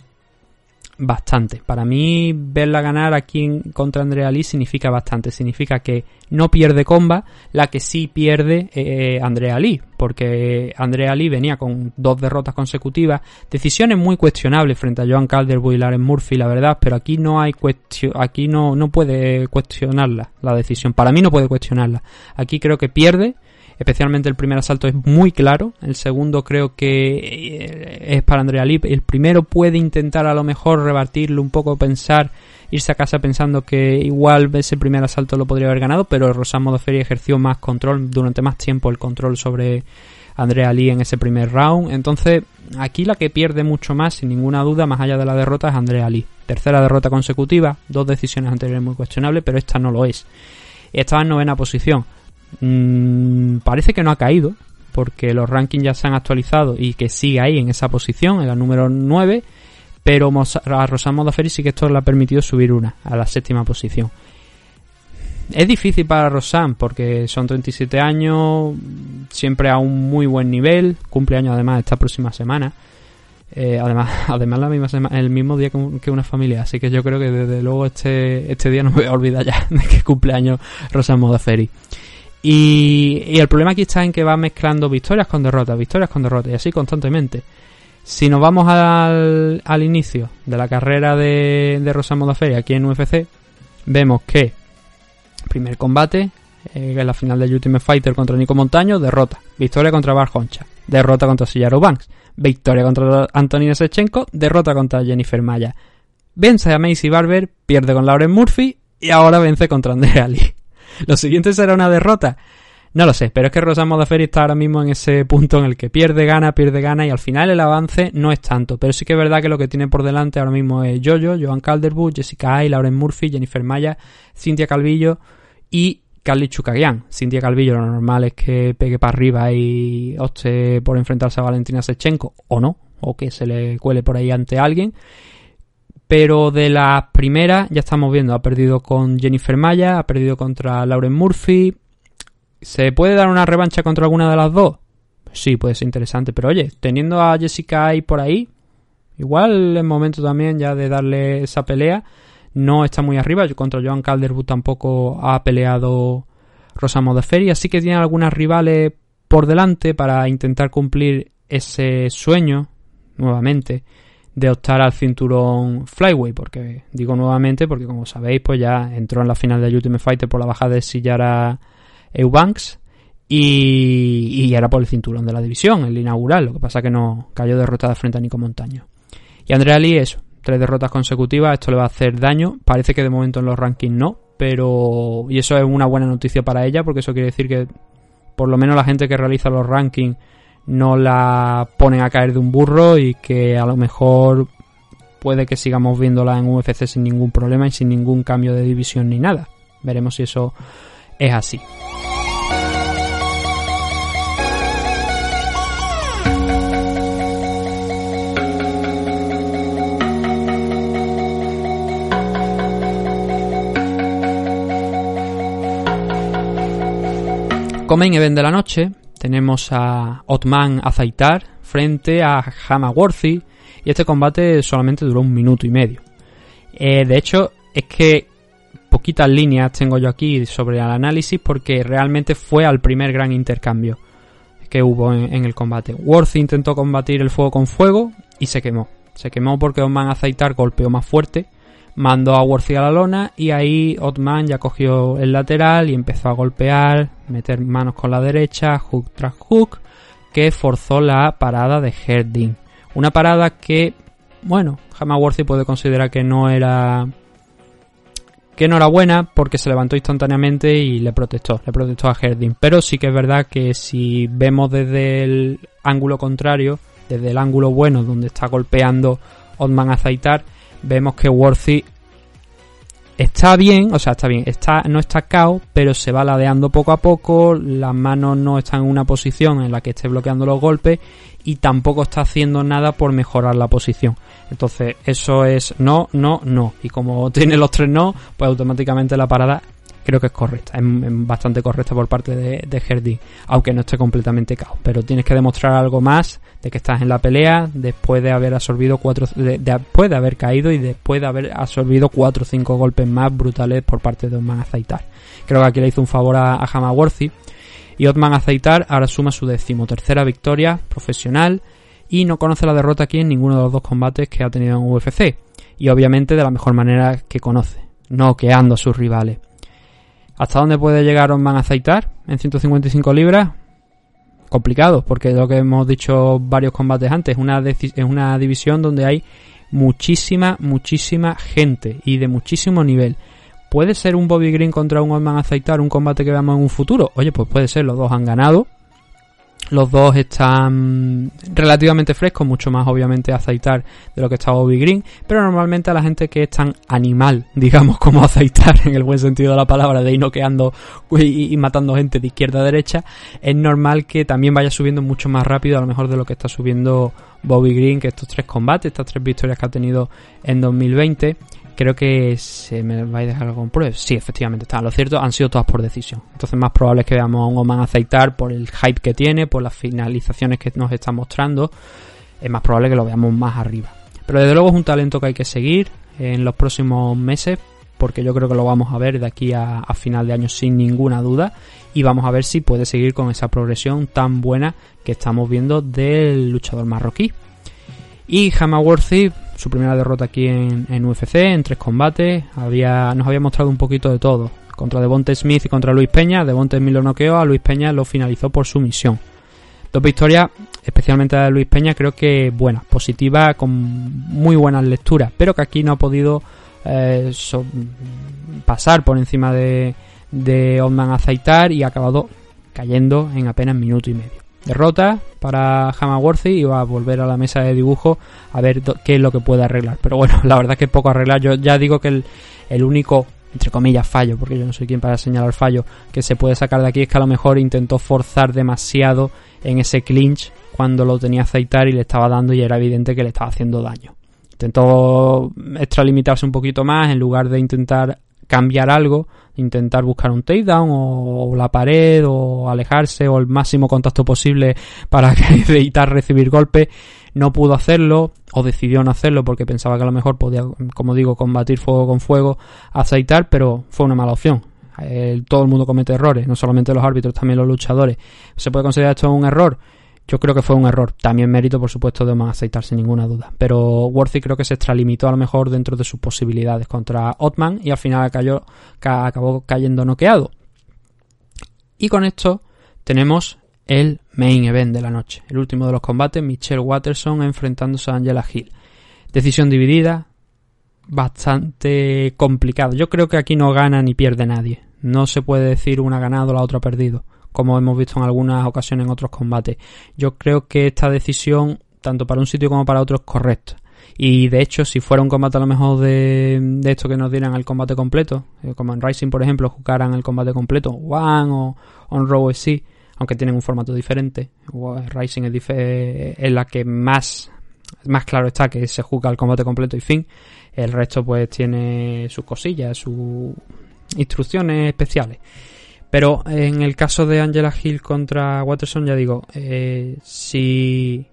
bastante. Para mí, verla ganar aquí en, contra Andrea Lee significa bastante. Significa que no pierde comba, la que sí pierde eh, Andrea Lee, porque Andrea Lee venía con dos derrotas consecutivas, decisiones muy cuestionables frente a Joan Calderwood y Laren Murphy, la verdad, pero aquí no hay cuestión, aquí no, no puede cuestionarla la decisión. Para mí no puede cuestionarla. Aquí creo que pierde Especialmente el primer asalto es muy claro. El segundo creo que eh, es para Andrea Lip. El primero puede intentar a lo mejor rebatirlo un poco, pensar, irse a casa pensando que igual ese primer asalto lo podría haber ganado, pero Rosan Modoferi ejerció más control, durante más tiempo el control sobre Andrea Lee en ese primer round. Entonces, aquí la que pierde mucho más, sin ninguna duda, más allá de la derrota, es Andrea Lee. Tercera derrota consecutiva, dos decisiones anteriores muy cuestionables, pero esta no lo es. Estaba en novena posición. Mm, parece que no ha caído, porque los rankings ya se han actualizado y que sigue ahí en esa posición, en la número 9, pero a Rosan Modaferi sí que esto le ha permitido subir una, a la séptima posición. Es difícil para Rosan porque son 37 años, siempre a un muy buen nivel, cumpleaños además esta próxima semana. Eh, además, [laughs] además la misma el mismo día que una familia, así que yo creo que desde luego este, este día no me voy a olvidar ya [laughs] de que cumpleaños Rosan Modaferi. Y, el problema aquí está en que va mezclando victorias con derrotas, victorias con derrotas, y así constantemente. Si nos vamos al, al inicio de la carrera de, de Rosa Modaferia aquí en UFC, vemos que primer combate, eh, la final de Ultimate Fighter contra Nico Montaño, derrota. Victoria contra Bar Honcha, derrota contra Sillaro Banks. Victoria contra Antonina Sechenko, derrota contra Jennifer Maya. Vence a Macy Barber, pierde con Lauren Murphy y ahora vence contra Andrea Lee. ¿Lo siguiente será una derrota? No lo sé, pero es que Rosa Modaferi está ahora mismo en ese punto en el que pierde, gana, pierde, gana y al final el avance no es tanto. Pero sí que es verdad que lo que tiene por delante ahora mismo es Jojo, Joan Calderwood, Jessica Ay, Lauren Murphy, Jennifer Maya, Cintia Calvillo y Carly Chukagian. Cintia Calvillo lo normal es que pegue para arriba y opte por enfrentarse a Valentina Sechenko o no, o que se le cuele por ahí ante alguien. Pero de la primera ya estamos viendo, ha perdido con Jennifer Maya, ha perdido contra Lauren Murphy. ¿Se puede dar una revancha contra alguna de las dos? Sí, puede ser interesante, pero oye, teniendo a Jessica ahí por ahí, igual es momento también ya de darle esa pelea. No está muy arriba, contra Joan Calderwood tampoco ha peleado Rosa Modaferi, así que tiene algunas rivales por delante para intentar cumplir ese sueño nuevamente de optar al cinturón Flyway, porque digo nuevamente, porque como sabéis, pues ya entró en la final de Ultimate Fighter por la baja de Sillara Eubanks y, y, era por el cinturón de la división, el inaugural, lo que pasa que no cayó derrotada frente a Nico Montaño. Y Andrea Lee, eso, tres derrotas consecutivas, esto le va a hacer daño, parece que de momento en los rankings no, pero y eso es una buena noticia para ella, porque eso quiere decir que por lo menos la gente que realiza los rankings no la ponen a caer de un burro y que a lo mejor puede que sigamos viéndola en UFC sin ningún problema y sin ningún cambio de división ni nada. Veremos si eso es así. Comen Event de la noche, tenemos a Otman Azaitar frente a Hamaworthy y este combate solamente duró un minuto y medio. Eh, de hecho, es que poquitas líneas tengo yo aquí sobre el análisis porque realmente fue al primer gran intercambio que hubo en, el combate. Worthy intentó combatir el fuego con fuego y se quemó. Se quemó porque Otman Azaitar golpeó más fuerte mandó a Worthy a la lona y ahí Otman ya cogió el lateral y empezó a golpear, meter manos con la derecha, hook tras hook, que forzó la parada de Herding. Una parada que, bueno, Worthy puede considerar que no era que no era buena porque se levantó instantáneamente y le protestó, le protestó a Herding. Pero sí que es verdad que si vemos desde el ángulo contrario, desde el ángulo bueno donde está golpeando Otman a Zaitar, vemos que Worthy está bien, o sea, está bien, está, no está cao, pero se va ladeando poco a poco, las manos no están en una posición en la que esté bloqueando los golpes y tampoco está haciendo nada por mejorar la posición. Entonces, eso es no, no, no. Y como [laughs] tiene los tres no, pues automáticamente la parada creo que es correcta, es, bastante correcta por parte de, de aunque no esté completamente cao. Pero tienes que demostrar algo más de que estás en la pelea después de haber absorbido cuatro, después de haber caído y después de haber absorbido cuatro o cinco golpes más brutales por parte de Otman Azaitar. Creo que aquí le hizo un favor a, a y Otman Azaitar ahora suma su decimotercera victoria profesional y no conoce la derrota aquí en ninguno de los dos combates que ha tenido en UFC y obviamente de la mejor manera que conoce, noqueando a sus rivales. ¿Hasta dónde puede llegar Osman Aceitar en 155 libras? Complicado, porque lo que hemos dicho varios combates antes, una es una división donde hay muchísima, muchísima gente y de muchísimo nivel. ¿Puede ser un Bobby Green contra un Osman Aceitar un combate que veamos en un futuro? Oye, pues puede ser, los dos han ganado, los dos están relativamente frescos, mucho más obviamente aceitar de lo que está Bobby Green, pero normalmente a la gente que es tan animal, [laughs] digamos, como aceitar en el buen sentido de la palabra, de ir noqueando y, matando gente de izquierda a derecha, es normal que también vaya subiendo mucho más rápido a lo mejor de lo que está subiendo Bobby Green, que estos tres combates, estas tres victorias que ha tenido en 2020 creo que se me va a dejar algo en prueba. Sí, efectivamente, está. Lo cierto, han sido todas por decisión. Entonces, más probable es que veamos a un Oman aceitar por el hype que tiene, por las finalizaciones que nos está mostrando. Es más probable que lo veamos más arriba. Pero desde luego es un talento que hay que seguir en los próximos meses, porque yo creo que lo vamos a ver de aquí a, final de año sin ninguna duda. Y vamos a ver si puede seguir con esa progresión tan buena que estamos viendo del luchador marroquí. Y Hamaworthy su primera derrota aquí en, UFC, en tres combates. Había, nos había mostrado un poquito de todo. Contra Devonte Smith y contra Luis Peña. Devonte Smith lo noqueó, a Luis Peña lo finalizó por sumisión. Dos victorias, especialmente de Luis Peña, creo que buena, positiva, con muy buenas lecturas, pero que aquí no ha podido eh, pasar por encima de, de Otman Azaitar y ha acabado cayendo en apenas minuto y medio derrota para Hamaworthy y va a volver a la mesa de dibujo a ver qué es lo que puede arreglar. Pero bueno, [laughs] la verdad es que poco arreglar. Yo ya digo que el, el único, entre comillas, fallo, porque yo no soy quien para señalar fallo, que se puede sacar de aquí es que a lo mejor intentó forzar demasiado en ese clinch cuando lo tenía aceitar y le estaba dando y era evidente que le estaba haciendo daño. Intentó extralimitarse un poquito más en lugar de intentar cambiar algo, intentar buscar un takedown o, la pared o alejarse o el máximo contacto posible para [laughs] evitar recibir golpes. No pudo hacerlo o decidió no hacerlo porque pensaba que a lo mejor podía, como digo, combatir fuego con fuego, aceitar, pero fue una mala opción. todo el mundo comete errores, no solamente los árbitros, también los luchadores. ¿Se puede considerar esto un error? Yo creo que fue un error. También mérito, por supuesto, de más aceitar sin ninguna duda. Pero Worthy creo que se extralimitó a lo mejor dentro de sus posibilidades contra Otman y al final cayó, acabó cayendo noqueado. Y con esto tenemos el main event de la noche. El último de los combates, Michelle Watterson enfrentándose a Angela Hill. Decisión dividida, bastante complicado. Yo creo que aquí no gana ni pierde nadie. No se puede decir una ganado, la otra perdido como hemos visto en algunas ocasiones en otros combates. Yo creo que esta decisión, tanto para un sitio como para otro, es correcta. Y de hecho, si fuera un combate a lo mejor de, esto que nos dieran el combate completo, eh, como en Rising, por ejemplo, jugaran el combate completo, One o On Row sí, aunque tienen un formato diferente. Rising es, es la que más, más claro está que se juega el combate completo y fin. El resto, pues, tiene sus cosillas, sus instrucciones especiales. Pero en el caso de Angela Hill contra Watterson, ya digo, eh, si,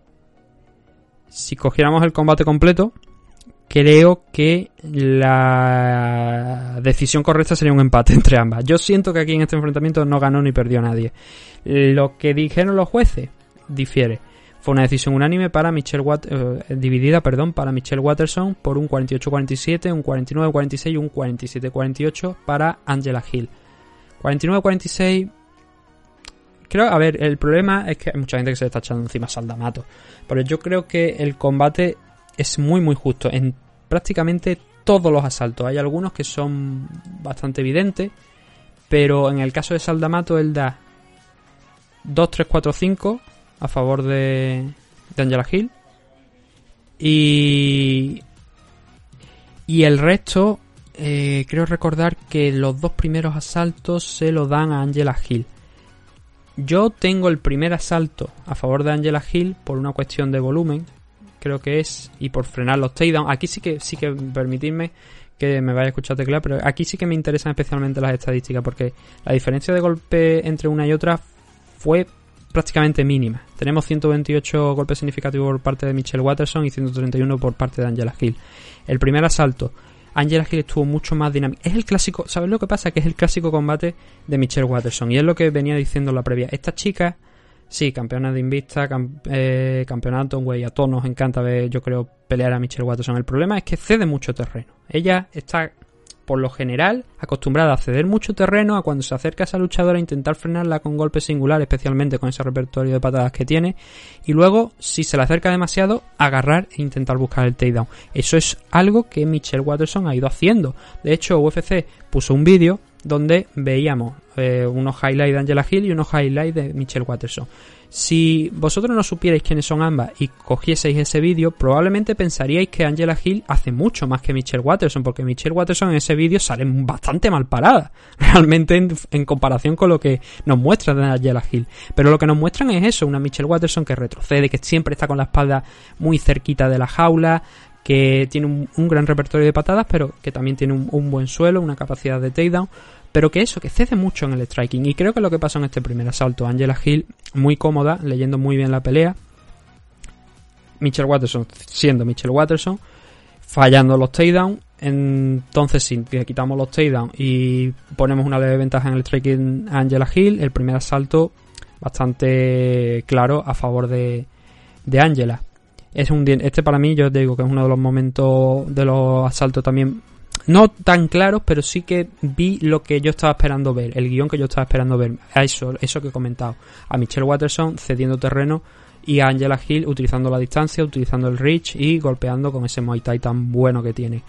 si cogiéramos el combate completo, creo que la decisión correcta sería un empate [laughs] entre ambas. Yo siento que aquí en este enfrentamiento no ganó ni perdió nadie. Lo que dijeron los jueces difiere. Fue una decisión unánime para Michelle eh, dividida, perdón, para Michelle Watterson por un 48-47, un 49-46 y un 47-48 para Angela Hill. 49-46. Creo, a ver, el problema es que hay mucha gente que se le está echando encima Saldamato. Pero yo creo que el combate es muy, muy justo en prácticamente todos los asaltos. Hay algunos que son bastante evidentes. Pero en el caso de Saldamato, él da 2, 3, 4, 5 a favor de, de Angela Hill. Y. Y el resto eh, creo recordar que los dos primeros asaltos se lo dan a Angela Hill. Yo tengo el primer asalto a favor de Angela Hill por una cuestión de volumen, creo que es, y por frenar los takedowns. Aquí sí que, sí que permitidme que me vaya a escuchar teclear, pero aquí sí que me interesan especialmente las estadísticas, porque la diferencia de golpe entre una y otra fue prácticamente mínima. Tenemos 128 golpes significativos por parte de Michelle Watterson y 131 por parte de Angela Hill. El primer asalto Angela Hill estuvo mucho más dinámica. Es el clásico, ¿sabes lo que pasa? Que es el clásico combate de Michelle Watterson. Y es lo que venía diciendo en la previa. Esta chica, sí, campeona de Invista, eh, campeonato, güey, a todos nos encanta ver, yo creo, pelear a Michelle Watterson. El problema es que cede mucho terreno. Ella está por lo general, acostumbrada a ceder mucho terreno a cuando se acerca a esa luchadora intentar frenarla con golpes singulares, especialmente con ese repertorio de patadas que tiene, y luego, si se le acerca demasiado, agarrar e intentar buscar el takedown. Eso es algo que Michelle Watterson ha ido haciendo. De hecho, UFC puso un vídeo donde veíamos eh, unos highlights de Angela Hill y unos highlights de Michelle Watterson. Si vosotros no supierais quiénes son ambas y cogieseis ese vídeo, probablemente pensaríais que Angela Hill hace mucho más que Michelle Watterson, porque Michelle Watterson en ese vídeo sale bastante mal parada, [laughs] realmente en, comparación con lo que nos muestra de Angela Hill. Pero lo que nos muestran es eso, una Michelle Watterson que retrocede, que siempre está con la espalda muy cerquita de la jaula, que tiene un, gran repertorio de patadas, pero que también tiene un, un buen suelo, una capacidad de takedown pero que eso, que cede mucho en el striking. Y creo que lo que pasó en este primer asalto, Angela Hill muy cómoda, leyendo muy bien la pelea. Michelle Watterson siendo Michelle Watterson, fallando los takedowns. Entonces, si quitamos los takedowns y ponemos una leve ventaja en el striking a Angela Hill, el primer asalto bastante claro a favor de, de Angela. Es un, este para mí, yo digo que es uno de los momentos de los asaltos también no tan claros, pero sí que vi lo que yo estaba esperando ver, el guion que yo estaba esperando ver. A eso, eso que he comentado. A Michelle Watterson cediendo terreno y a Angela Hill utilizando la distancia, utilizando el reach y golpeando con ese Muay Thai tan bueno que tiene.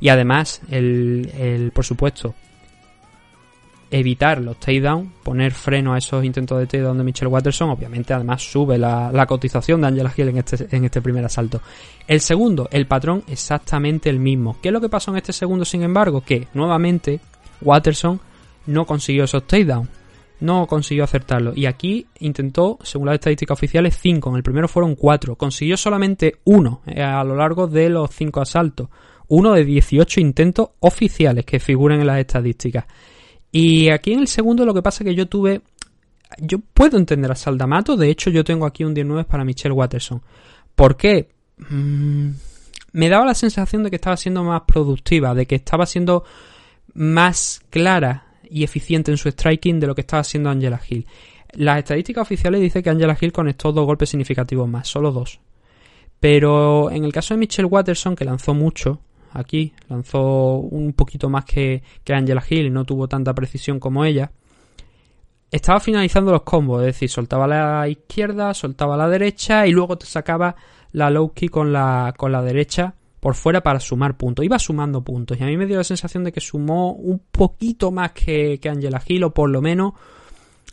Y además, el, el por supuesto, evitar los takedown, poner freno a esos intentos de takedown de Michelle Watterson, obviamente además sube la, cotización de Angela Hill en este, en este primer asalto. El segundo, el patrón exactamente el mismo. ¿Qué es lo que pasó en este segundo, sin embargo? Que nuevamente Watterson no consiguió esos takedown. No consiguió acertarlo. Y aquí intentó, según las estadísticas oficiales, 5. En el primero fueron 4. Consiguió solamente uno eh, a lo largo de los 5 asaltos. Uno de 18 intentos oficiales que figuran en las estadísticas. Y aquí en el segundo lo que pasa es que yo tuve... Yo puedo entender a Saldamato, de hecho yo tengo aquí un 19 para Michelle Watterson. ¿Por qué? Mm, me daba la sensación de que estaba siendo más productiva, de que estaba siendo más clara y eficiente en su striking de lo que estaba haciendo Angela Hill. Las estadísticas oficiales dicen que Angela Hill conectó dos golpes significativos más, solo dos. Pero en el caso de Michelle Watterson, que lanzó mucho aquí, lanzó un poquito más que, que Angela Hill no tuvo tanta precisión como ella, estaba finalizando los combos, es decir, soltaba la izquierda, soltaba la derecha y luego te sacaba la low kick con la, con la derecha por fuera para sumar puntos. Iba sumando puntos y a mí me dio la sensación de que sumó un poquito más que, que Angela Hill o por lo menos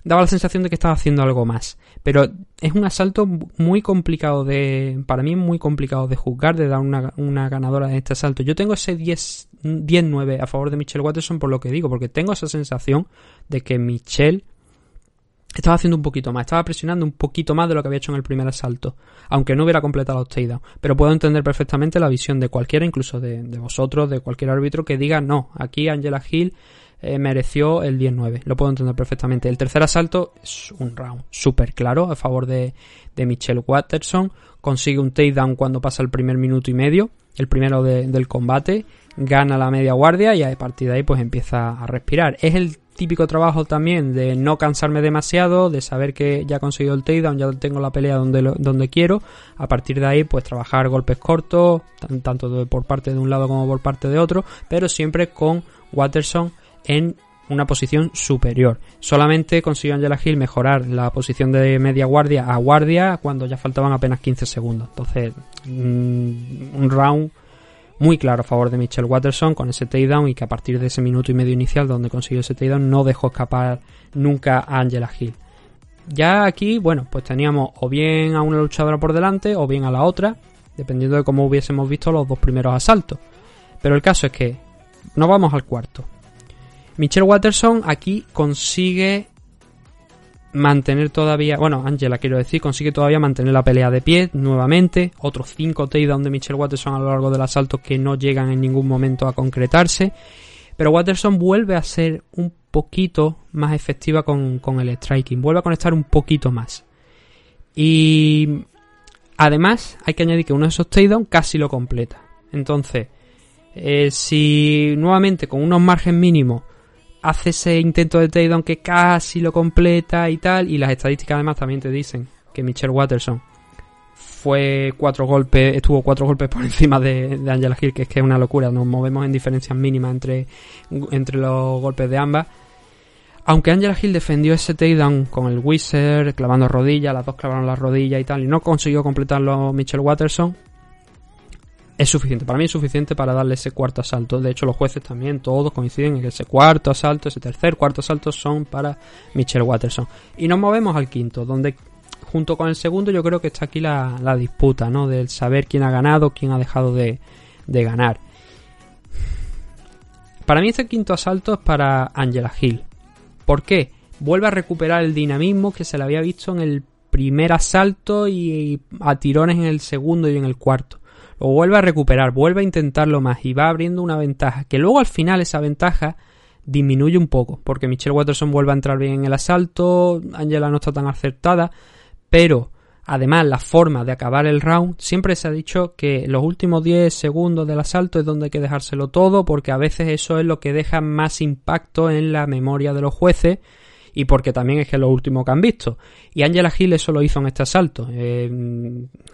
daba la sensación de que estaba haciendo algo más. Pero es un asalto muy complicado de. Para mí, muy complicado de juzgar, de dar una, una ganadora en este asalto. Yo tengo ese 10-9 a favor de Michelle Watterson por lo que digo, porque tengo esa sensación de que Michelle estaba haciendo un poquito más, estaba presionando un poquito más de lo que había hecho en el primer asalto, aunque no hubiera completado los takedowns. Pero puedo entender perfectamente la visión de cualquiera, incluso de, de vosotros, de cualquier árbitro, que diga no, aquí Angela Hill eh, mereció el 10-9. Lo puedo entender perfectamente. El tercer asalto es un round súper claro a favor de, de Michelle Watterson. Consigue un takedown cuando pasa el primer minuto y medio, el primero del combate. Gana la media guardia y a partir de ahí pues empieza a respirar. Es el típico trabajo también de no cansarme demasiado, de saber que ya he conseguido el takedown, ya tengo la pelea donde, donde quiero. A partir de ahí pues trabajar golpes cortos, tanto por parte de un lado como por parte de otro, pero siempre con Watterson en una posición superior. Solamente consiguió Angela Hill mejorar la posición de media guardia a guardia cuando ya faltaban apenas 15 segundos. Entonces, mm, un round muy claro a favor de Michelle Watterson con ese takedown y que a partir de ese minuto y medio inicial donde consiguió ese takedown no dejó escapar nunca a Angela Hill. Ya aquí, bueno, pues teníamos o bien a una luchadora por delante o bien a la otra, dependiendo de cómo hubiésemos visto los dos primeros asaltos. Pero el caso es que no vamos al cuarto. Michelle Watterson aquí consigue mantener todavía, bueno, Angela quiero decir, consigue todavía mantener la pelea de pie nuevamente, otros 5 takedowns de Michelle Watterson a lo largo del asalto que no llegan en ningún momento a concretarse, pero Watterson vuelve a ser un poquito más efectiva con, con el striking, vuelve a conectar un poquito más. Y además hay que añadir que uno de esos takedowns casi lo completa. Entonces, eh, si nuevamente con unos margen mínimos hace ese intento de takedown que casi lo completa y tal. Y las estadísticas además también te dicen que Michelle Watterson fue cuatro golpes, estuvo cuatro golpes por [laughs] encima de, Angela Hill, que es que es una locura. Nos movemos en diferencias mínimas entre, entre los golpes de ambas. Aunque Angela Hill defendió ese takedown con el Wizard, clavando rodillas, las dos clavaron las rodillas y tal, y no consiguió completarlo Michelle Watterson, es suficiente. Para mí es suficiente para darle ese cuarto asalto. De hecho, los jueces también todos coinciden en que ese cuarto asalto, ese tercer, cuarto asalto son para Michelle Watterson. Y nos movemos al quinto, donde junto con el segundo yo creo que está aquí la, disputa, ¿no? Del saber quién ha ganado, quién ha dejado de, de ganar. Para mí este quinto asalto es para Angela Hill. ¿Por qué? Vuelve a recuperar el dinamismo que se le había visto en el primer asalto y a tirones en el segundo y en el cuarto o vuelve a recuperar, vuelve a intentarlo más y va abriendo una ventaja, que luego al final esa ventaja disminuye un poco, porque Michelle Watterson vuelve a entrar bien en el asalto, Angela no está tan acertada, pero además la forma de acabar el round, siempre se ha dicho que los últimos 10 segundos del asalto es donde hay que dejárselo todo, porque a veces eso es lo que deja más impacto en la memoria de los jueces y porque también es que es lo último que han visto. Y Angela Hill eso lo hizo en este asalto. Eh,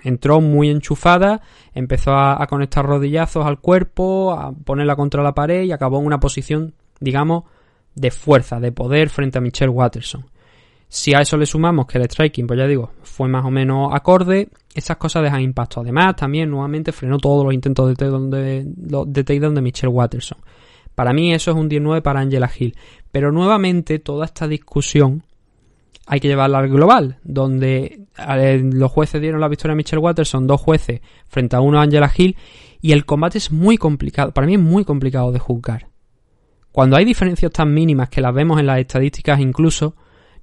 entró muy enchufada, empezó a, conectar rodillazos al cuerpo, a ponerla contra la pared y acabó en una posición, digamos, de fuerza, de poder frente a Michelle Watterson. Si a eso le sumamos que el striking, pues ya digo, fue más o menos acorde, esas cosas dejan impacto. Además, también nuevamente frenó todos los intentos de takedown de, de, de Michelle Watterson. Para mí eso es un 19 para Angela Hill. Pero nuevamente toda esta discusión hay que llevarla al global, donde los jueces dieron la victoria a Michelle Watterson, dos jueces frente a uno a Angela Hill, y el combate es muy complicado, para mí es muy complicado de juzgar. Cuando hay diferencias tan mínimas que las vemos en las estadísticas incluso,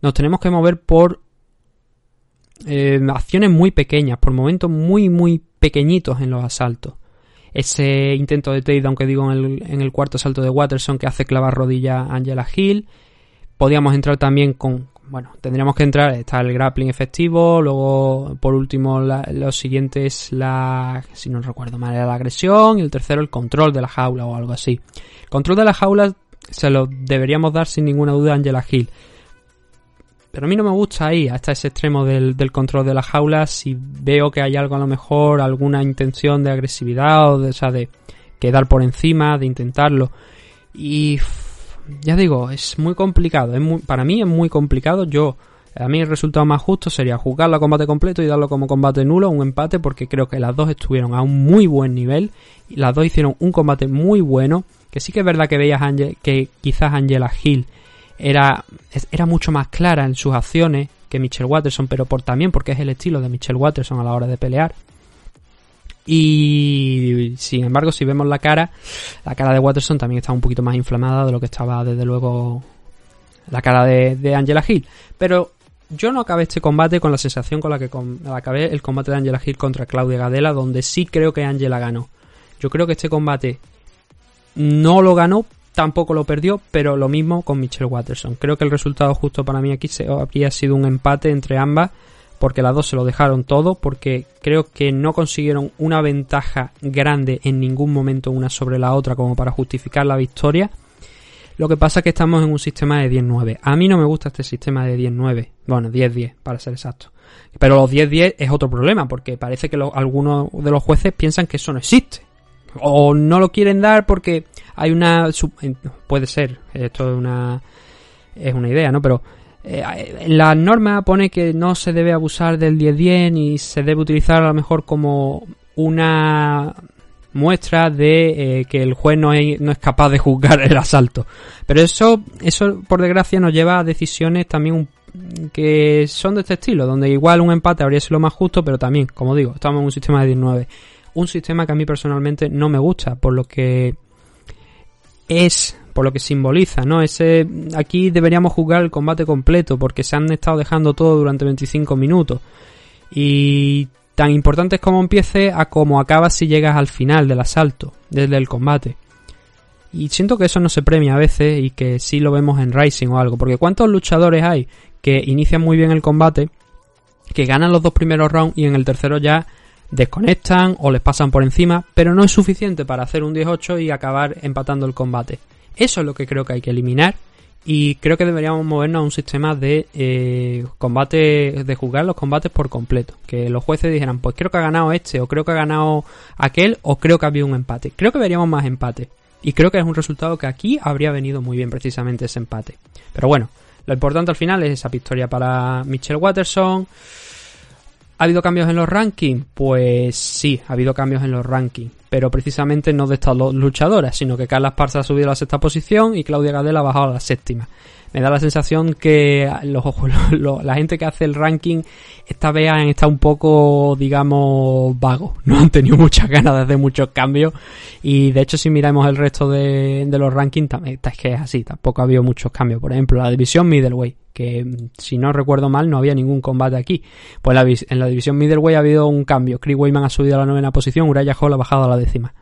nos tenemos que mover por eh, acciones muy pequeñas, por momentos muy muy pequeñitos en los asaltos ese intento de takedown que digo en el, cuarto salto de Watterson que hace clavar rodilla a Angela Hill. Podríamos entrar también con, bueno, tendríamos que entrar, está el grappling efectivo, luego por último lo siguiente es la, si no recuerdo mal, era la agresión y el tercero el control de la jaula o algo así. control de la jaula se lo deberíamos dar sin ninguna duda a Angela Hill. Pero a mí no me gusta ir hasta ese extremo del, control de la jaula si veo que hay algo a lo mejor, alguna intención de agresividad o de, o de quedar por encima, de intentarlo. Y ya digo, es muy complicado. Es para mí es muy complicado. Yo, a mí el resultado más justo sería jugarlo a combate completo y darlo como combate nulo, un empate, porque creo que las dos estuvieron a un muy buen nivel. Y las dos hicieron un combate muy bueno. Que sí que es verdad que veías que quizás Angela Hill era, era mucho más clara en sus acciones que Michelle Watterson, pero por también porque es el estilo de Michelle Watterson a la hora de pelear. Y sin embargo, si vemos la cara, la cara de Watterson también está un poquito más inflamada de lo que estaba desde luego la cara de, Angela Hill. Pero yo no acabé este combate con la sensación con la que acabé el combate de Angela Hill contra Claudia Gadela, donde sí creo que Angela ganó. Yo creo que este combate no lo ganó, tampoco lo perdió, pero lo mismo con Michelle Watterson. Creo que el resultado justo para mí aquí habría sido un empate entre ambas porque las dos se lo dejaron todo, porque creo que no consiguieron una ventaja grande en ningún momento una sobre la otra como para justificar la victoria. Lo que pasa es que estamos en un sistema de 10-9. A mí no me gusta este sistema de 10-9. Bueno, 10-10 para ser exacto. Pero los 10-10 es otro problema, porque parece que algunos de los jueces piensan que eso no existe. O no lo quieren dar porque hay una... Puede ser, esto es una... Es una idea, ¿no? Pero eh, la norma pone que no se debe abusar del 10-10 y se debe utilizar a lo mejor como una muestra de eh, que el juez no es, no es, capaz de juzgar el asalto. Pero eso, eso por desgracia nos lleva a decisiones también que son de este estilo, donde igual un empate habría sido más justo, pero también, como digo, estamos en un sistema de 19. Un sistema que a mí personalmente no me gusta, por lo que es por lo que simboliza, ¿no? Ese aquí deberíamos jugar el combate completo porque se han estado dejando todo durante 25 minutos. Y tan importante es como empiece a como acabas si llegas al final del asalto, desde el combate. Y siento que eso no se premia a veces y que sí lo vemos en Rising o algo, porque ¿cuántos luchadores hay que inician muy bien el combate, que ganan los dos primeros rounds y en el tercero ya desconectan o les pasan por encima, pero no es suficiente para hacer un 18 y acabar empatando el combate? Eso es lo que creo que hay que eliminar y creo que deberíamos movernos a un sistema de eh, combate, de jugar los combates por completo. Que los jueces dijeran, pues creo que ha ganado este, o creo que ha ganado aquel, o creo que ha habido un empate. Creo que veríamos más empate. Y creo que es un resultado que aquí habría venido muy bien precisamente ese empate. Pero bueno, lo importante al final es esa victoria para Michelle Watterson. ¿Ha habido cambios en los rankings? Pues sí, ha habido cambios en los rankings pero precisamente no de estas luchadoras, sino que Carla Esparza ha subido a la sexta posición y Claudia Gadela ha bajado a la séptima. Me da la sensación que [laughs] la gente que hace el ranking esta vez han estado un poco, digamos, vagos. [laughs] No han tenido muchas ganas de hacer muchos cambios. Y de hecho, si miramos el resto de, los rankings, también es que es así. Tampoco ha habido muchos cambios. Por ejemplo, la división middleweight, que si no recuerdo mal, no había ningún combate aquí. Pues en la división middleweight ha habido un cambio. Chris Wayman ha subido a la novena posición, Uraya Hall ha bajado a la décima.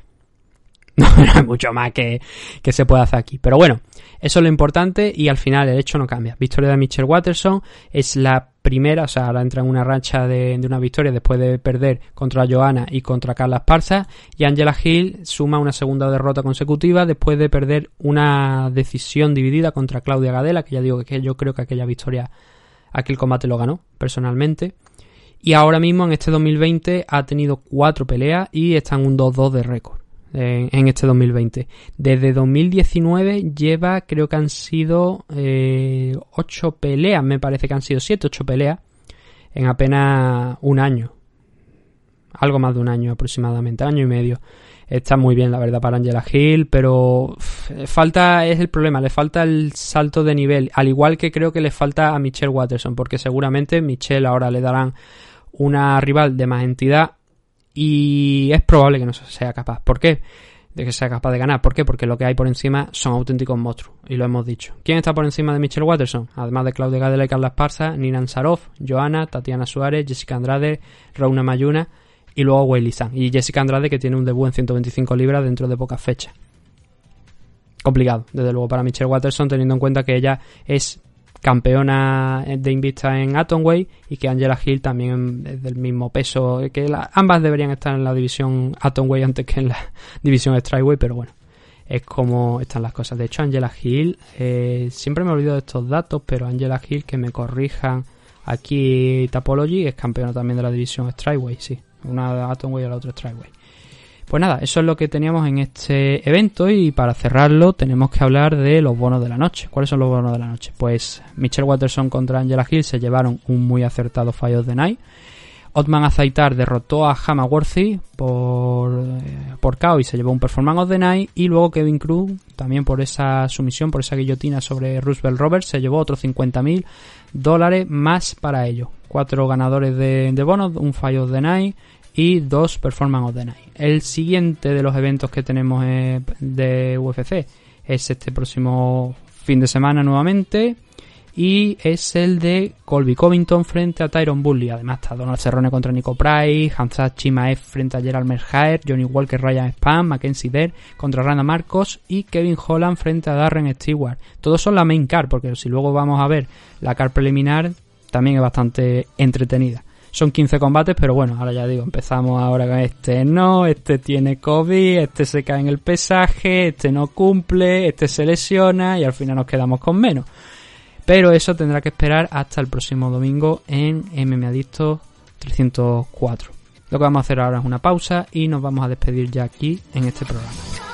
[laughs] No, hay mucho más que, que se puede hacer aquí. Pero bueno, eso es lo importante y al final el hecho no cambia. Victoria de Michelle Watterson es la primera, o sea, ahora entra en una racha de, una victoria después de perder contra Johanna y contra Carla Esparza. Y Angela Hill suma una segunda derrota consecutiva después de perder una decisión dividida contra Claudia Gadela, que ya digo que yo creo que aquella victoria, aquel combate lo ganó personalmente. Y ahora mismo en este 2020 ha tenido cuatro peleas y está en un 2-2 de récord en, este 2020. Desde 2019 lleva, creo que han sido eh, 8 peleas, me parece que han sido 7, 8 peleas en apenas un año. Algo más de un año aproximadamente, año y medio. Está muy bien, la verdad, para Angela Hill, pero falta, es el problema, le falta el salto de nivel, al igual que creo que le falta a Michelle Watterson, porque seguramente Michelle ahora le darán una rival de más entidad y es probable que no sea capaz. ¿Por qué? De que sea capaz de ganar. ¿Por qué? Porque lo que hay por encima son auténticos monstruos. Y lo hemos dicho. ¿Quién está por encima de Michelle Watterson? Además de Claudia Gadela y Carla Esparza, Nina Ansarov, Joana, Tatiana Suárez, Jessica Andrade, Rauna Mayuna y luego Weili San. Y Jessica Andrade que tiene un debut en 125 libras dentro de pocas fechas. Complicado, desde luego, para Michelle Watterson, teniendo en cuenta que ella es campeona de Invista en Atomway y que Angela Hill también es del mismo peso, que ambas deberían estar en la división Atomway antes que en la [laughs] división Strikeway, pero bueno, es como están las cosas. De hecho, Angela Hill, eh, siempre me he olvidado de estos datos, pero Angela Hill, que me corrijan aquí Tapology, es campeona también de la división Strikeway, sí. Una Atomway y la otra Strikeway. Pues nada, eso es lo que teníamos en este evento y para cerrarlo tenemos que hablar de los bonos de la noche. ¿Cuáles son los bonos de la noche? Pues Michelle Watterson contra Angela Hill se llevaron un muy acertado Fire of the Night. Otman Azaitar derrotó a Hamaworthy por, eh, por KO y se llevó un Performance of the Night. Y luego Kevin Cruz, también por esa sumisión, por esa guillotina sobre Roosevelt Roberts, se llevó otros 50.000 dólares más para ello. Cuatro ganadores de, de bonos, un Fire of the Night y dos Performance of the Night. El siguiente de los eventos que tenemos de UFC es este próximo fin de semana nuevamente y es el de Colby Covington frente a Tyron Bully. Además está Donald Cerrone contra Nico Price, Hamza Chimaev frente a Gerald Merhaer, Johnny Walker, Ryan Spam, Mackenzie Dare contra Randa Marcos y Kevin Holland frente a Darren Stewart. Todos son la main car, porque si luego vamos a ver la car preliminar, también es bastante entretenida. Son 15 combates, pero bueno, ahora ya digo, empezamos ahora con este no, este tiene COVID, este se cae en el pesaje, este no cumple, este se lesiona y al final nos quedamos con menos. Pero eso tendrá que esperar hasta el próximo domingo en MMA Adicto 304. Lo que vamos a hacer ahora es una pausa y nos vamos a despedir ya aquí en este programa.